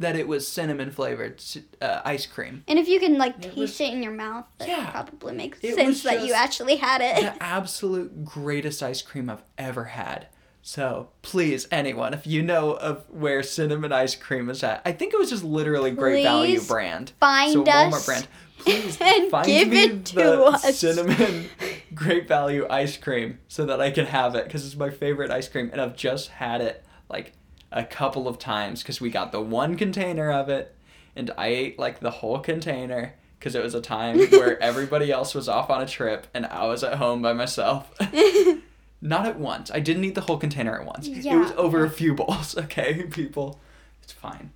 that it was cinnamon flavored uh, ice cream. And if you can like It taste was- it in your mouth, that Yeah. probably makes It sense that you actually had it. The absolute greatest ice cream I've ever had. So please, anyone, if you know of where cinnamon ice cream is at, I think it was just literally Great Value brand. find so Walmart us brand. Please and find give me it to the us. cinnamon Great Value ice cream so that I can have it because it's my favorite ice cream, and I've just had it like a couple of times because we got the one container of it, and I ate like the whole container because it was a time where everybody else was off on a trip and I was at home by myself. Not at once. I didn't eat the whole container at once. Yeah. It was over a few bowls, okay, people? It's fine.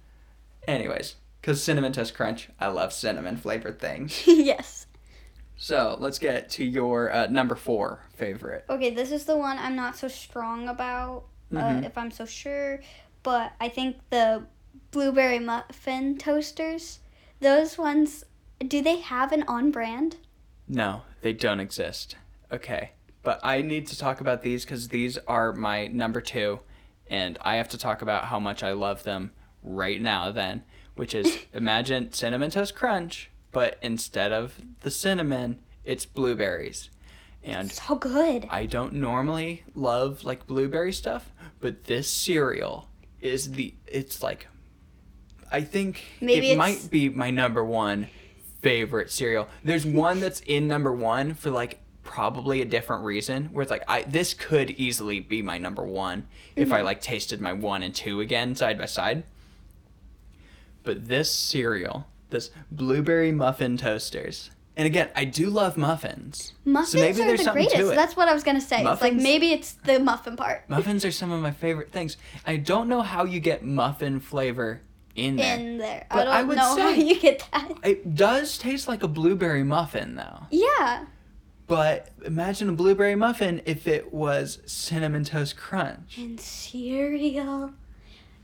Anyways, because Cinnamon Toast Crunch, I love cinnamon flavored things. yes. So let's get to your uh, number four favorite. Okay, this is the one I'm not so strong about, uh, if I'm so sure. But I think the blueberry muffin toasters, those ones, do they have an on brand? No, they don't exist. Okay. But I need to talk about these because these are my number two, and I have to talk about how much I love them right now, then, which is imagine Cinnamon Toast Crunch, but instead of the cinnamon, it's blueberries. And So good. I don't normally love like blueberry stuff, but this cereal is the it's like I think Maybe it might be my number one favorite cereal. There's one that's in number one for like probably a different reason where it's like I this could easily be my number one if I mm-hmm. like tasted my one and two again side by side. But this cereal, this blueberry muffin toasters, And again, I do love muffins. Muffins maybe are there's the greatest. That's what I was gonna say. It's like maybe it's the muffin part Muffins are some of my favorite things. I don't know how you get muffin flavor in there. in there. I But don't I would know how say- you get that. It does taste like a blueberry muffin though. Yeah. But imagine a blueberry muffin if it was cinnamon toast crunch. And cereal.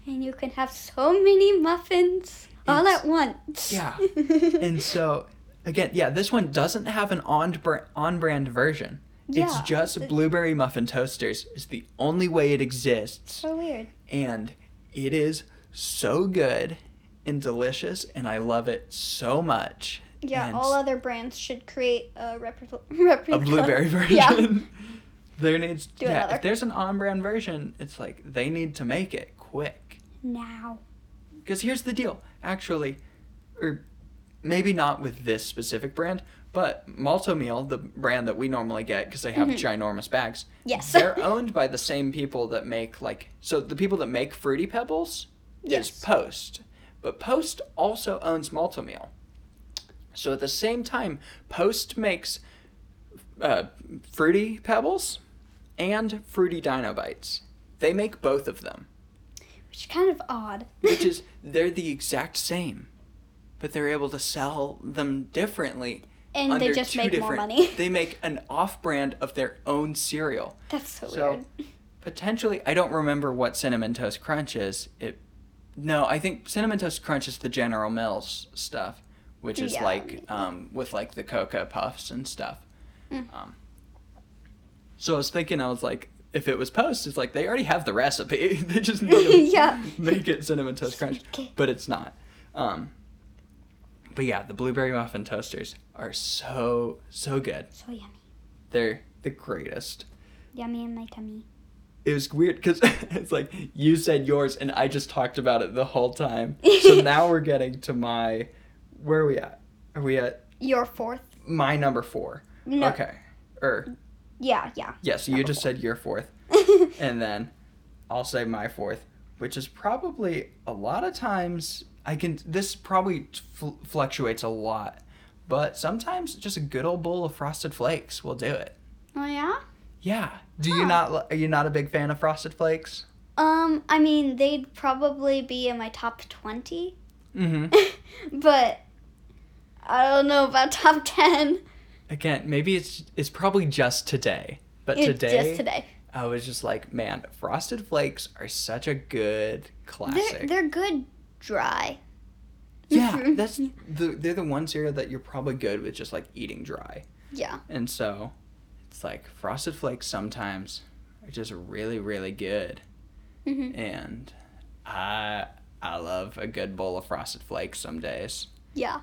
And you can have so many muffins all at once. yeah. And so again, yeah, this one doesn't have an on br- on brand version. Yeah, It's just blueberry muffin toasters. Is the only way it exists. so weird. and it is so good and delicious and I love it so much. Yeah, And all other brands should create a replica. a blueberry version. Yeah. there needs Do yeah, another. if there's an on-brand version, it's like they need to make it quick. Now. Because here's the deal, actually, or maybe not with this specific brand, but Malt-O-Meal, the brand that we normally get because they have Mhm. ginormous bags, Yes. they're owned by the same people that make like so the people that make Fruity Pebbles Yes. is Post, but Post also owns Malt-O-Meal. So at the same time, Post makes uh, Fruity Pebbles and Fruity Dino Bites. They make both of them, Which is kind of odd. which is they're the exact same, but they're able to sell them differently. and they just make more money. They make an off-brand of their own cereal. That's so, So- weird. Potentially, I don't remember what cinnamon toast crunch is. It, no, I think cinnamon toast crunch is the General Mills stuff, which is Yeah. like um, with like the cocoa puffs and stuff. Mm. Um, so I was thinking, I was like, if it was Post, it's like they already have the recipe. they just need to Yeah. make it cinnamon toast crunch, but it's not. Um, but yeah, the blueberry muffin toasters are so so good. So yummy. They're the greatest Yummy in my tummy. it was weird because it's like you said yours and I just talked about it the whole time. So now we're getting to my where are we at? Are we at Your fourth. my number four? No. Okay. Or Yeah, yeah. yeah, so you just said your fourth, and then I'll say my fourth, which is probably a lot of times I can. This probably fl- fluctuates a lot, but sometimes just a good old bowl of frosted flakes will do it. oh yeah. Yeah. Do you not? Are you not a big fan of frosted flakes? Um, I mean, they'd probably be in my top twenty, Mm-hmm. but I don't know about top ten. Again, maybe it's it's probably just today, but It's today, just today. I was just like, man, frosted flakes are such a good classic. They're they're good dry. yeah, that's the they're the one cereal that you're probably good with just like eating dry, Yeah. and so it's like frosted flakes sometimes are just really really good, hmm and I I love a good bowl of frosted flakes some days. Yeah.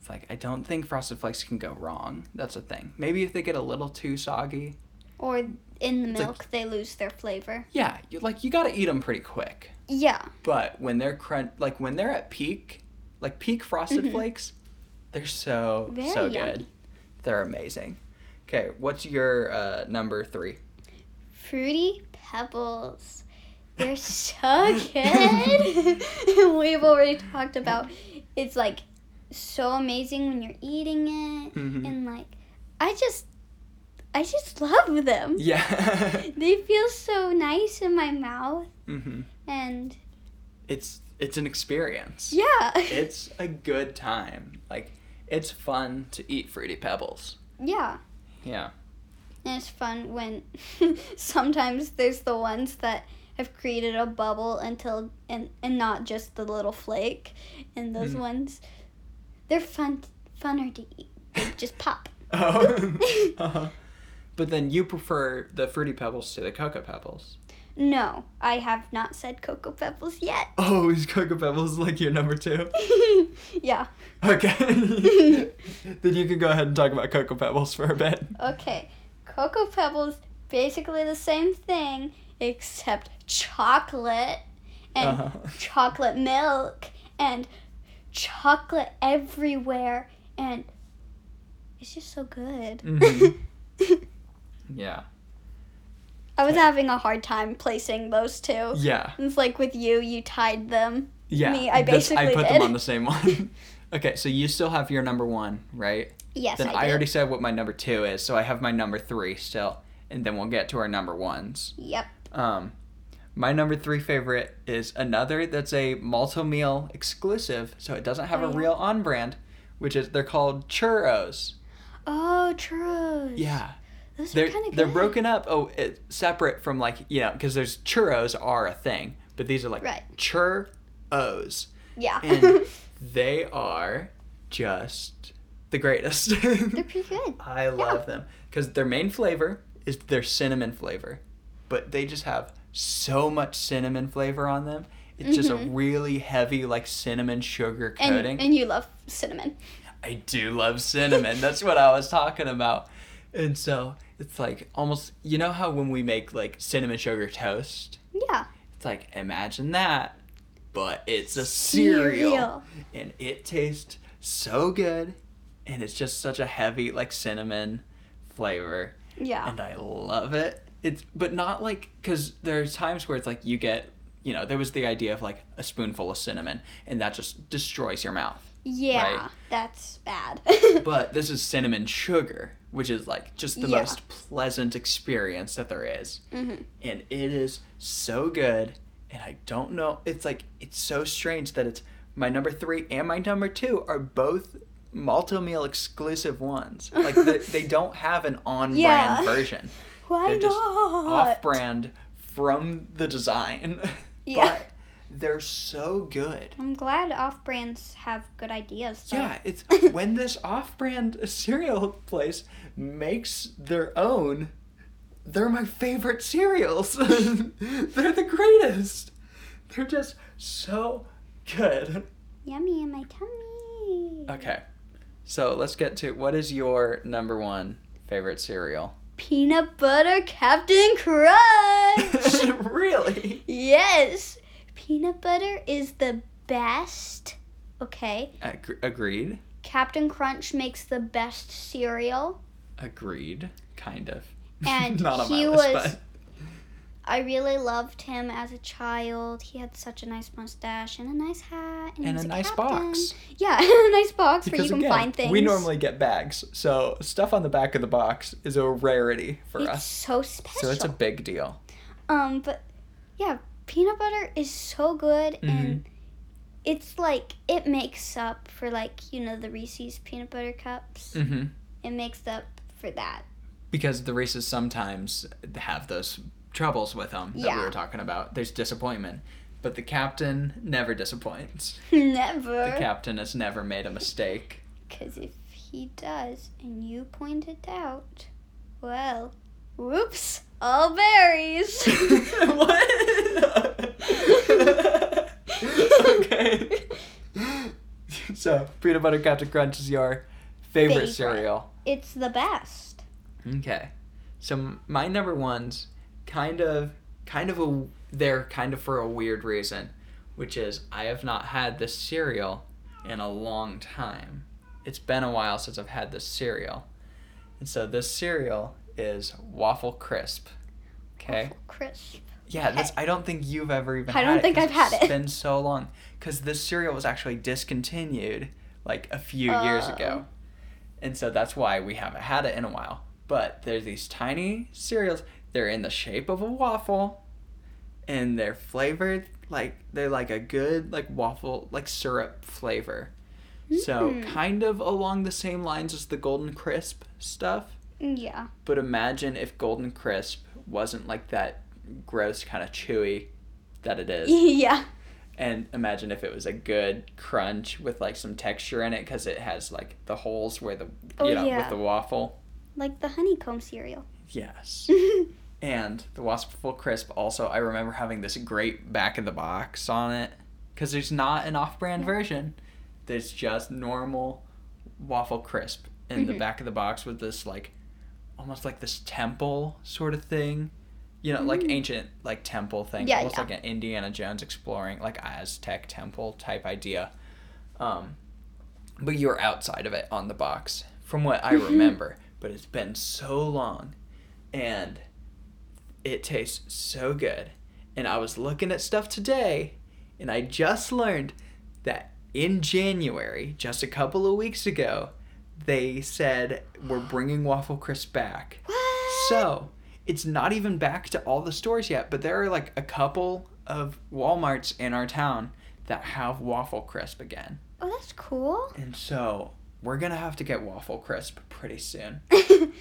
It's like I don't think frosted flakes can go wrong. That's a thing. Maybe if they get a little too soggy. Or in the It's like- milk, they lose their flavor. Yeah, you, like you gotta eat them pretty quick. Yeah. But when they're crunch, like when they're at peak, like peak frosted Mhm. flakes, they're so Very so yummy. good. They're amazing. Okay, what's your uh, number three? Fruity Pebbles. They're so good. We've already talked about it's like so amazing when you're eating it Mhm. and like I just I just love them. Yeah. They feel so nice in my mouth hmm and It's it's an experience. yeah. It's a good time. Like it's fun to eat fruity pebbles. yeah. Yeah. And it's fun when sometimes there's the ones that have created a bubble until and and not just the little flake. And those Mm. ones, they're fun funner to eat. They just pop. Oh. uh-huh. But then you prefer the fruity pebbles to the cocoa pebbles. No, I have not said cocoa pebbles yet. Oh, is cocoa pebbles like your number two? yeah. Okay. then you can go ahead and talk about cocoa pebbles for a bit. Okay. Cocoa pebbles basically the same thing except chocolate and Uh-huh. chocolate milk and chocolate everywhere and it's just so good. Mhm. Yeah. I was having a hard time placing those two. Yeah. It's like with you, you tied them. Yeah. Me, I that's- I basically put did. them on the same one. Okay, so you still have your number one, right? Yes, then I, I, already said what my number two is, so I have my number three still, and then we'll get to our number ones. Yep. Um, my number three favorite is another that's a Malt-O-Meal exclusive, so it doesn't have Oh, a yeah. real on brand, which is they're called churros. Oh, churros. Yeah, Those they're are kind of they're broken up. Oh, it, separate from like you know because there's churros are a thing, but these are like Right. churros, Yeah. and they are just the greatest. they're pretty good. I love them because their main flavor is their cinnamon flavor, but they just have so much cinnamon flavor on them. It's just a Mhm. really heavy, like cinnamon sugar And, coating. and you love cinnamon. I do love cinnamon. That's what I was talking about. And so it's like almost, you know how when we make like cinnamon sugar toast, Yeah. it's like imagine that, but it's a cereal, Cereal. and it tastes so good, and it's just such a heavy like cinnamon flavor, Yeah. and I love it. It's but not like because there's times where it's like you get, you know, there was the idea of like a spoonful of cinnamon, and that just destroys your mouth. Yeah. right. That's bad. But this is cinnamon sugar, which is like just the Yeah. most pleasant experience that there is. Mhm. And it is so good. And I don't know, it's like, it's so strange that it's my number three and my number two are both Malt-O-Meal exclusive ones. Like, they, they don't have an on brand Yeah. version. Why They're not? off brand from the design. Yeah. But they're so good. I'm glad off brands have good ideas. though. Yeah, it's when this off-brand cereal place makes their own. They're my favorite cereals. they're the greatest. They're just so good. Yummy in my tummy. Okay, so let's get to what is your number one favorite cereal? Peanut butter Captain Crunch. really? yes. Peanut butter is the best. Okay. Ag- agreed. Captain Crunch makes the best cereal. Agreed. Kind of. And Not on my he list, was- but I really loved him as a child. He had such a nice mustache and a nice hat. And, and was a nice captain. box. Yeah, a nice box where Because you can again, find things. we normally get bags, so stuff on the back of the box is a rarity for it's us. so special. So it's a big deal. Um, but yeah, peanut butter is so good, Mm-hmm. and it's like it makes up for like you know the Reese's peanut butter cups. hmm It makes up for that. Because the Reese's sometimes have those troubles with them that we Yeah. were talking about. There's disappointment, but the captain never disappoints. Never. The captain has never made a mistake. Because if he does, and you point it out, well, whoops, all berries. what? okay. So, peanut butter Captain Crunch is your favorite, Favorite. cereal. It's the best. Okay. So my number ones kind of kind of a they're kind of for a weird reason, which is I have not had this cereal in a long time. It's been a while since I've had this cereal. And so this cereal is waffle crisp. Okay? Waffle crisp. Yeah, this I don't think you've ever even I had don't it think I've had It's It's been so long cuz this cereal was actually discontinued like a few years Oh. ago. And so that's why we haven't had it in a while. But there's these tiny cereals. They're in the shape of a waffle and they're flavored like they're like a good like waffle like syrup flavor. So Mm. kind of along the same lines as the golden crisp stuff. Yeah. But imagine if Golden Crisp wasn't like that gross kind of chewy that it is. yeah. And imagine if it was a good crunch with like some texture in it because it has like the holes where the, Oh, you know, with the waffle. Like the honeycomb cereal. Yes. and the Waffle Crisp also, I remember having this great back of the box on it because there's not an off brand Yeah. version. There's just normal Waffle Crisp in the Mhm. back of the box with this like almost like this temple sort of thing. You know, like Mm. ancient like temple thing. Yeah, almost yeah. like an Indiana Jones exploring like Aztec temple type idea. Um but you're outside of it on the box from what I Mhm. remember. But it's been so long and it tastes so good. And I was looking at stuff today and I just learned that in January, just a couple of weeks ago, they said we're bringing Waffle Crisp back. What? So it's not even back to all the stores yet, but there are like a couple of Walmarts in our town that have Waffle Crisp again. Oh, that's cool. And so we're gonna have to get Waffle Crisp pretty soon.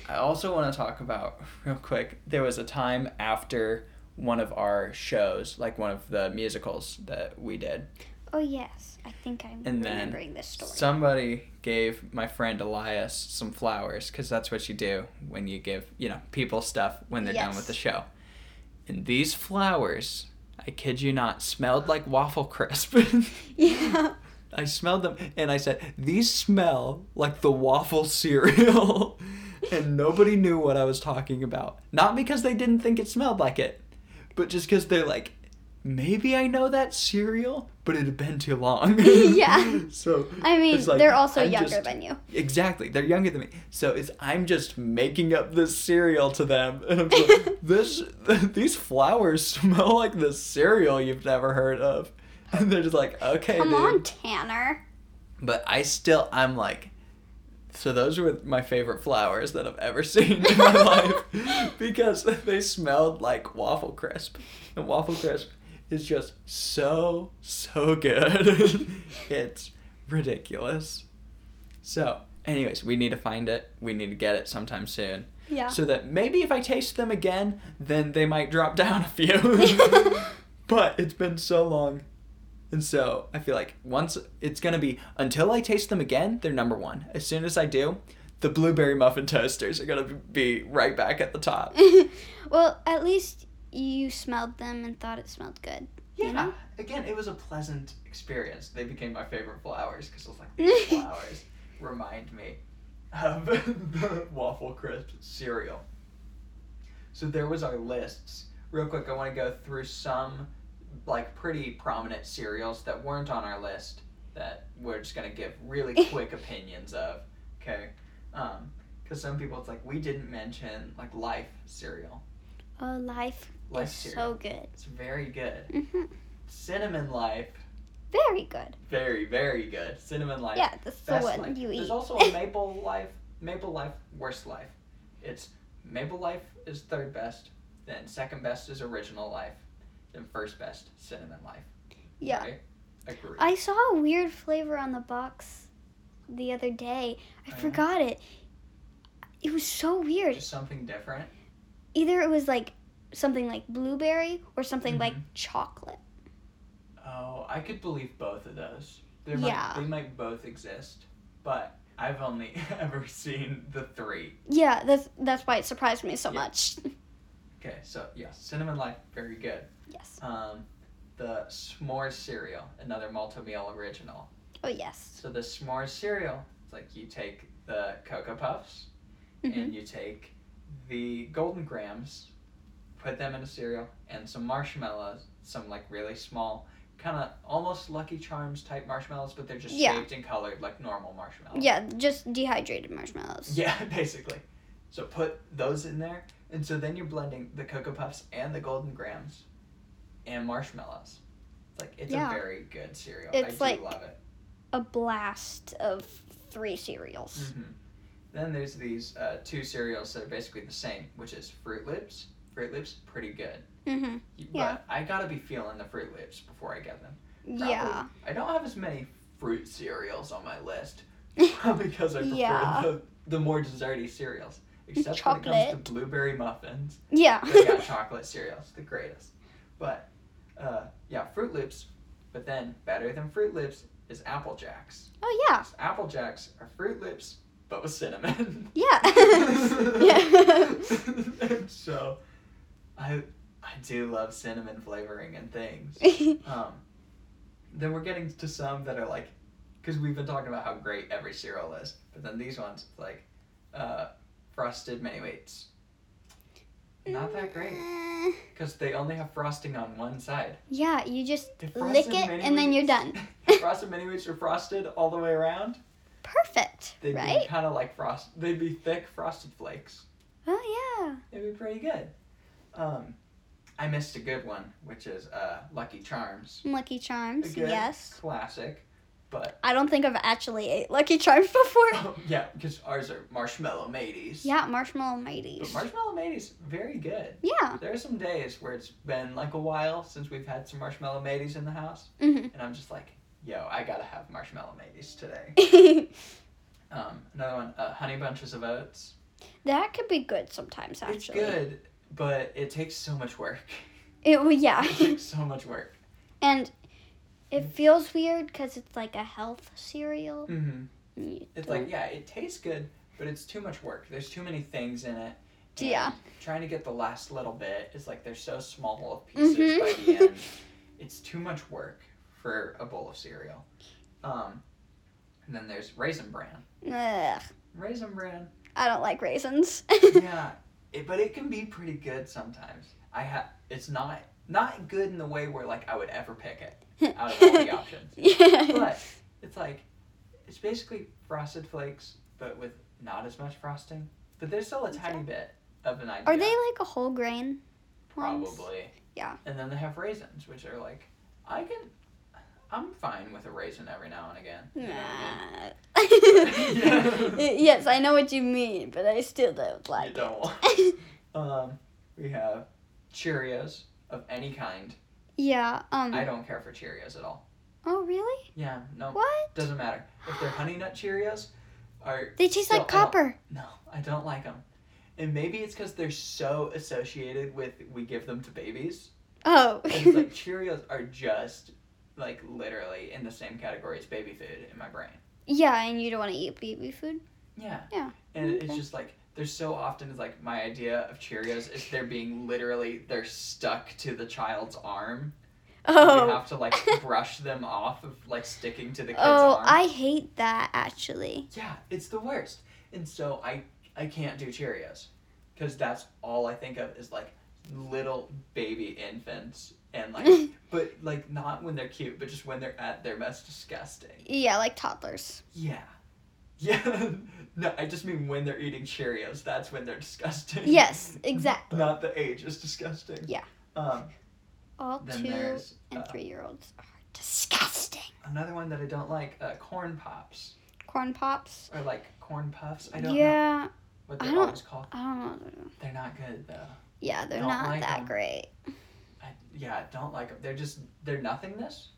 I also want to talk about real quick. There was a time after one of our shows, like one of the musicals that we did, oh yes, I think I'm And remembering this story. somebody gave my friend Elias some flowers because that's what you do when you give you know people stuff when they're done with the show. And these flowers, I kid you not, smelled like waffle crisp. yeah. I smelled them and I said, These smell like the waffle cereal. and nobody knew what I was talking about. Not because they didn't think it smelled like it, but just because they're like, Maybe I know that cereal, but it had been too long. Yeah. So I mean, like, they're also I'm younger just- than you. Exactly, they're younger than me. So it's I'm just making up this cereal to them, and I'm like, this these flowers smell like the cereal you've never heard of, and they're just like, okay, Come dude. on, Tanner. But I still, I'm like, so those were my favorite flowers that I've ever seen in my life because they smelled like waffle crisp, and waffle crisp is just so so good. it's ridiculous. So, anyways, we need to find it. We need to get it sometime soon. Yeah. So that maybe if I taste them again, then they might drop down a few. but it's been so long. And so I feel like once it's going to be, until I taste them again, they're number one. As soon as I do, the blueberry muffin toasters are going to be right back at the top. well, at least you smelled them and thought it smelled good. Yeah. You know? Again, it was a pleasant experience. They became my favorite flowers because I was like, these flowers remind me of the waffle crisp cereal. So there was our lists. Real quick, I want to go through some like pretty prominent cereals that weren't on our list that we're just gonna give really quick opinions of. Okay, um, because some people it's like we didn't mention like Life cereal. Oh, life Life is cereal. so good. It's very good. hmm Cinnamon Life, Very good. very very good. Cinnamon Life. Yeah, that's the one life. you eat. There's also a Maple Life, Maple Life, worst life. It's Maple Life is third best, then second best is Original Life, then first best Cinnamon Life. yeah. Right? Agree. I saw a weird flavor on the box the other day. I Oh, yeah? forgot it. It was so weird. Just something different. Either it was like something like blueberry or something like Mhm. chocolate. Oh, I could believe both of those. They Yeah. might, they might both exist, but I've only ever seen the three. Yeah, that's that's why it surprised me so Yeah. much. Okay, so yeah, Cinnamon Life, very good. yes. Um, the S'mores cereal, another Malt-O-Meal original. Oh yes. So the s'mores cereal, it's like you take the Cocoa Puffs Mhm. and you take the Golden Grahams, put them in a cereal, and some marshmallows, some like really small, kind of almost Lucky Charms type marshmallows, but they're just Yeah. shaped and colored like normal marshmallows. Yeah, just dehydrated marshmallows. Yeah, basically. So put those in there, and so then you're blending the Cocoa Puffs and the Golden Grahams, and marshmallows. It's like it's Yeah. a very good cereal. It's I do like- love it. A blast of three cereals. hmm Then there's these uh, two cereals that are basically the same, which is Froot Loops. Froot Loops, pretty good. Mm-hmm. But I gotta be feeling the Froot Loops before I get them. Probably- Yeah. I don't have as many fruit cereals on my list because I prefer Yeah. the, the more desserty cereals. Except when it comes to blueberry muffins. yeah. They got chocolate cereals, the greatest. But uh, yeah, Froot Loops. But then better than Froot Loops is Apple Jacks. oh yeah. Apple Jacks are Froot Loops, but with cinnamon. Yeah. yeah. So, I I do love cinnamon flavoring and things. Um, then we're getting to some that are like, because we've been talking about how great every cereal is, but then these ones like, uh, frosted mini wheats. Not that great, because they only have frosting on one side. Yeah, you just lick it and then you're done. frosted mini wheats are frosted all the way around. Perfect, They'd be kind of like frost. They'd be thick frosted flakes. Oh yeah. It'd be pretty good. Um, I missed a good one, which is uh, Lucky Charms. Lucky Charms. Again, Yes. Classic, But I don't think I've actually ate Lucky Charms before. yeah, because ours are marshmallow mateys. Yeah, marshmallow But marshmallow mateys, very good. Yeah. There are some days where it's been like a while since we've had some marshmallow mateys in the house, hmm and I'm just like, yo, I gotta have marshmallow mateys today. Um, another one, uh, honey bunches of oats. that could be good sometimes. Actually, It's good, but it takes so much work. It well, yeah, it takes so much work. and it feels weird because it's like a health cereal. hmm It's like, yeah, it tastes good, but it's too much work. There's too many things in it. Yeah. Trying to get the last little bit is like they're so small of pieces by Mhm. the end. It's too much work for a bowl of cereal. Um, and then there's Raisin Bran. Ugh, Raisin Bran, I don't like raisins. yeah, it, but it can be pretty good sometimes. I have. It's not not good in the way where like I would ever pick it out of all the options. yeah. But it's like it's basically frosted flakes, but with not as much frosting. But there's still a tiny bit of an idea. Are they like a whole grain? ones? probably? Yeah. And then they have raisins, which are like I can. I'm fine with a raisin every now and again. Nah. yes, I know what you mean, but I still don't like You don't. it. um, we have Cheerios of any kind. yeah. Um. I don't care for Cheerios at all. oh really? Yeah, no, What? doesn't matter. If they're Honey Nut Cheerios, are They taste still- like I copper. No, I don't like them. And maybe it's because they're so associated with we give them to babies. Oh. It's like Cheerios are just like literally in the same category as baby food in my brain. yeah, and you don't want to eat baby food. Yeah. Yeah, And it's just like there's so often it's like my idea of Cheerios is they're being literally they're stuck to the child's arm. Oh. You have to like brush them off of like sticking to the kid's Oh, arm. I hate that actually. Yeah, it's the worst. And so I I can't do Cheerios because that's all I think of is like little baby infants and like but like not when they're cute, but just when they're at their most disgusting. Yeah, like toddlers. Yeah. Yeah. no, I just mean when they're eating Cheerios, that's when they're disgusting. Yes, exactly. Not the age is disgusting. Yeah. Um All two and uh, three year olds are disgusting. another one that I don't like, uh, corn pops. Corn pops. Or like corn puffs. I don't know yeah, what I they're don't- always called. I don't know. They're not good though. Yeah, they're Don't not like that 'em. great. I, yeah, don't like them. They're just they're nothingness.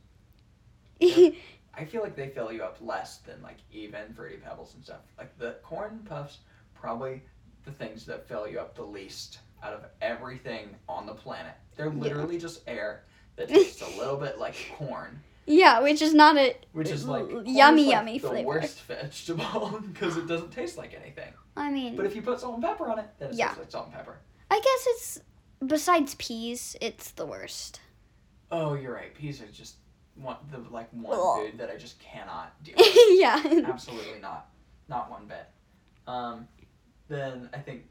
yeah, I feel like they fill you up less than like even fruity pebbles and stuff. Like the corn puffs, probably the things that fill you up the least out of everything on the planet. They're Yeah. literally just air that tastes a little bit like corn, Yeah, which is not a which is like yummy, is, like, yummy the flavor. worst vegetable because it doesn't taste like anything. I mean, But if you put salt and pepper on it, then it Yeah. tastes like salt and pepper. I guess it's besides peas, it's the worst. Oh, you're right. Peas are just one the like one Ugh. food that I just cannot deal with. yeah. Absolutely not. Not one bit. Um, then I think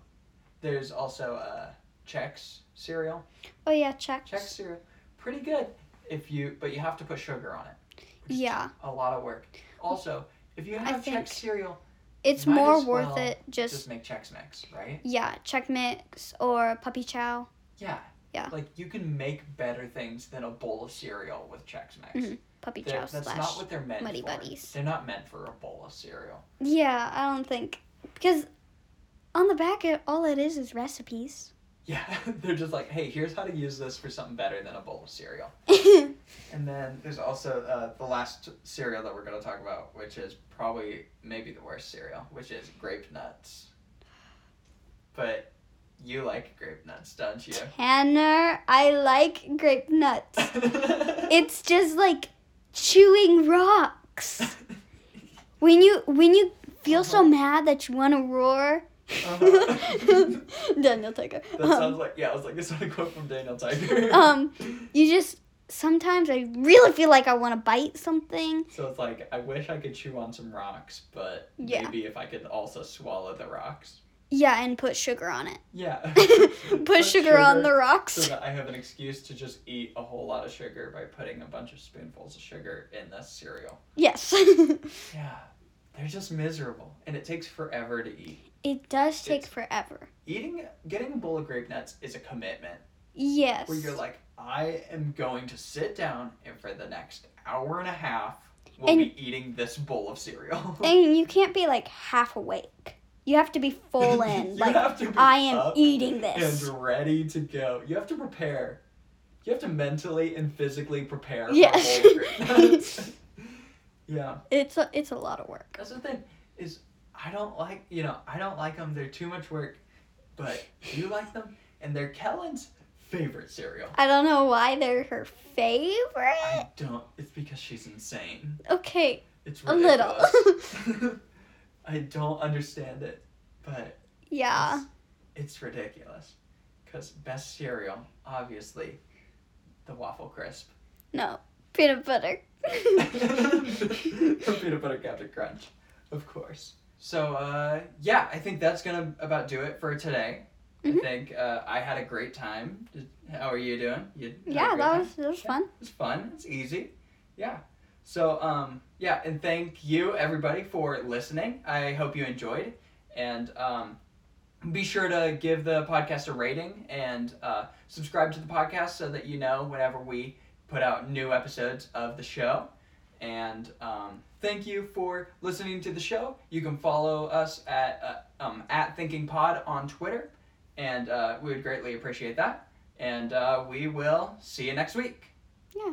there's also uh, Chex cereal. Oh yeah, check. Chex cereal, pretty good if you, but you have to put sugar on it. Yeah, A lot of work. Also, if you have Chex cereal, it's more worth well it just, just make Chex Mix, right? yeah, Chex mix or puppy chow. Yeah. Yeah. Like you can make better things than a bowl of cereal with Chex Mix. Mhm. Puppy They're- chow that's slash. not what they're meant Muddy for. Buddies. They're not meant for a bowl of cereal. Yeah, I don't think because on the back it, all it is is recipes. Yeah, they're just like, hey, here's how to use this for something better than a bowl of cereal. And then there's also uh, the last cereal that we're going to talk about, which is probably maybe the worst cereal, which is grape nuts. But you like grape nuts, don't you? Tanner, I like grape nuts. It's just like chewing rocks. When you when you feel so Uh-huh. mad that you want to roar. Uh-huh. Daniel Tiger. that sounds like yeah, I was like this is a quote from Daniel Tiger. um, you just sometimes I really feel like I want to bite something. so it's like I wish I could chew on some rocks, but Yeah. maybe if I could also swallow the rocks. Yeah, and put sugar on it. Yeah. put, sugar, on the rocks. so that I have an excuse to just eat a whole lot of sugar by putting a bunch of spoonfuls of sugar in this cereal. Yes. Yeah, they're just miserable, and it takes forever to eat. it does take It's- forever. Eating, getting a bowl of grape nuts is a commitment. Yes. Where you're like, I am going to sit down and for the next hour and a half we'll And- be eating this bowl of cereal. And you can't be like half awake. You have to be full in. You like have to be I am eating this. and ready to go. You have to prepare. You have to mentally and physically prepare Yes. for a bowl of Grape-Nuts. yeah. It's a it's a lot of work. That's the thing is I don't like you know I don't like them. They're too much work, but you like them, and they're Kellen's favorite cereal. I don't know why they're her favorite. I don't. It's because she's insane. Okay, It's ridiculous. A little. I don't understand it, but yeah. it's, it's ridiculous. Cause best cereal, obviously, the waffle crisp. No, peanut butter. peanut butter Captain Crunch, of course. So uh, yeah, I think that's gonna about do it for today. I Mhm. think uh, I had a great time. How are you doing? You yeah, that was that was fun. It's fun. It's easy. Yeah. So um yeah, and thank you everybody for listening. I hope you enjoyed, and um, be sure to give the podcast a rating and uh, subscribe to the podcast so that you know whenever we put out new episodes of the show. And um, thank you for listening to the show. You can follow us at uh, um, at Thinking Pod on Twitter, and uh, we would greatly appreciate that. And uh, we will see you next week. Yeah.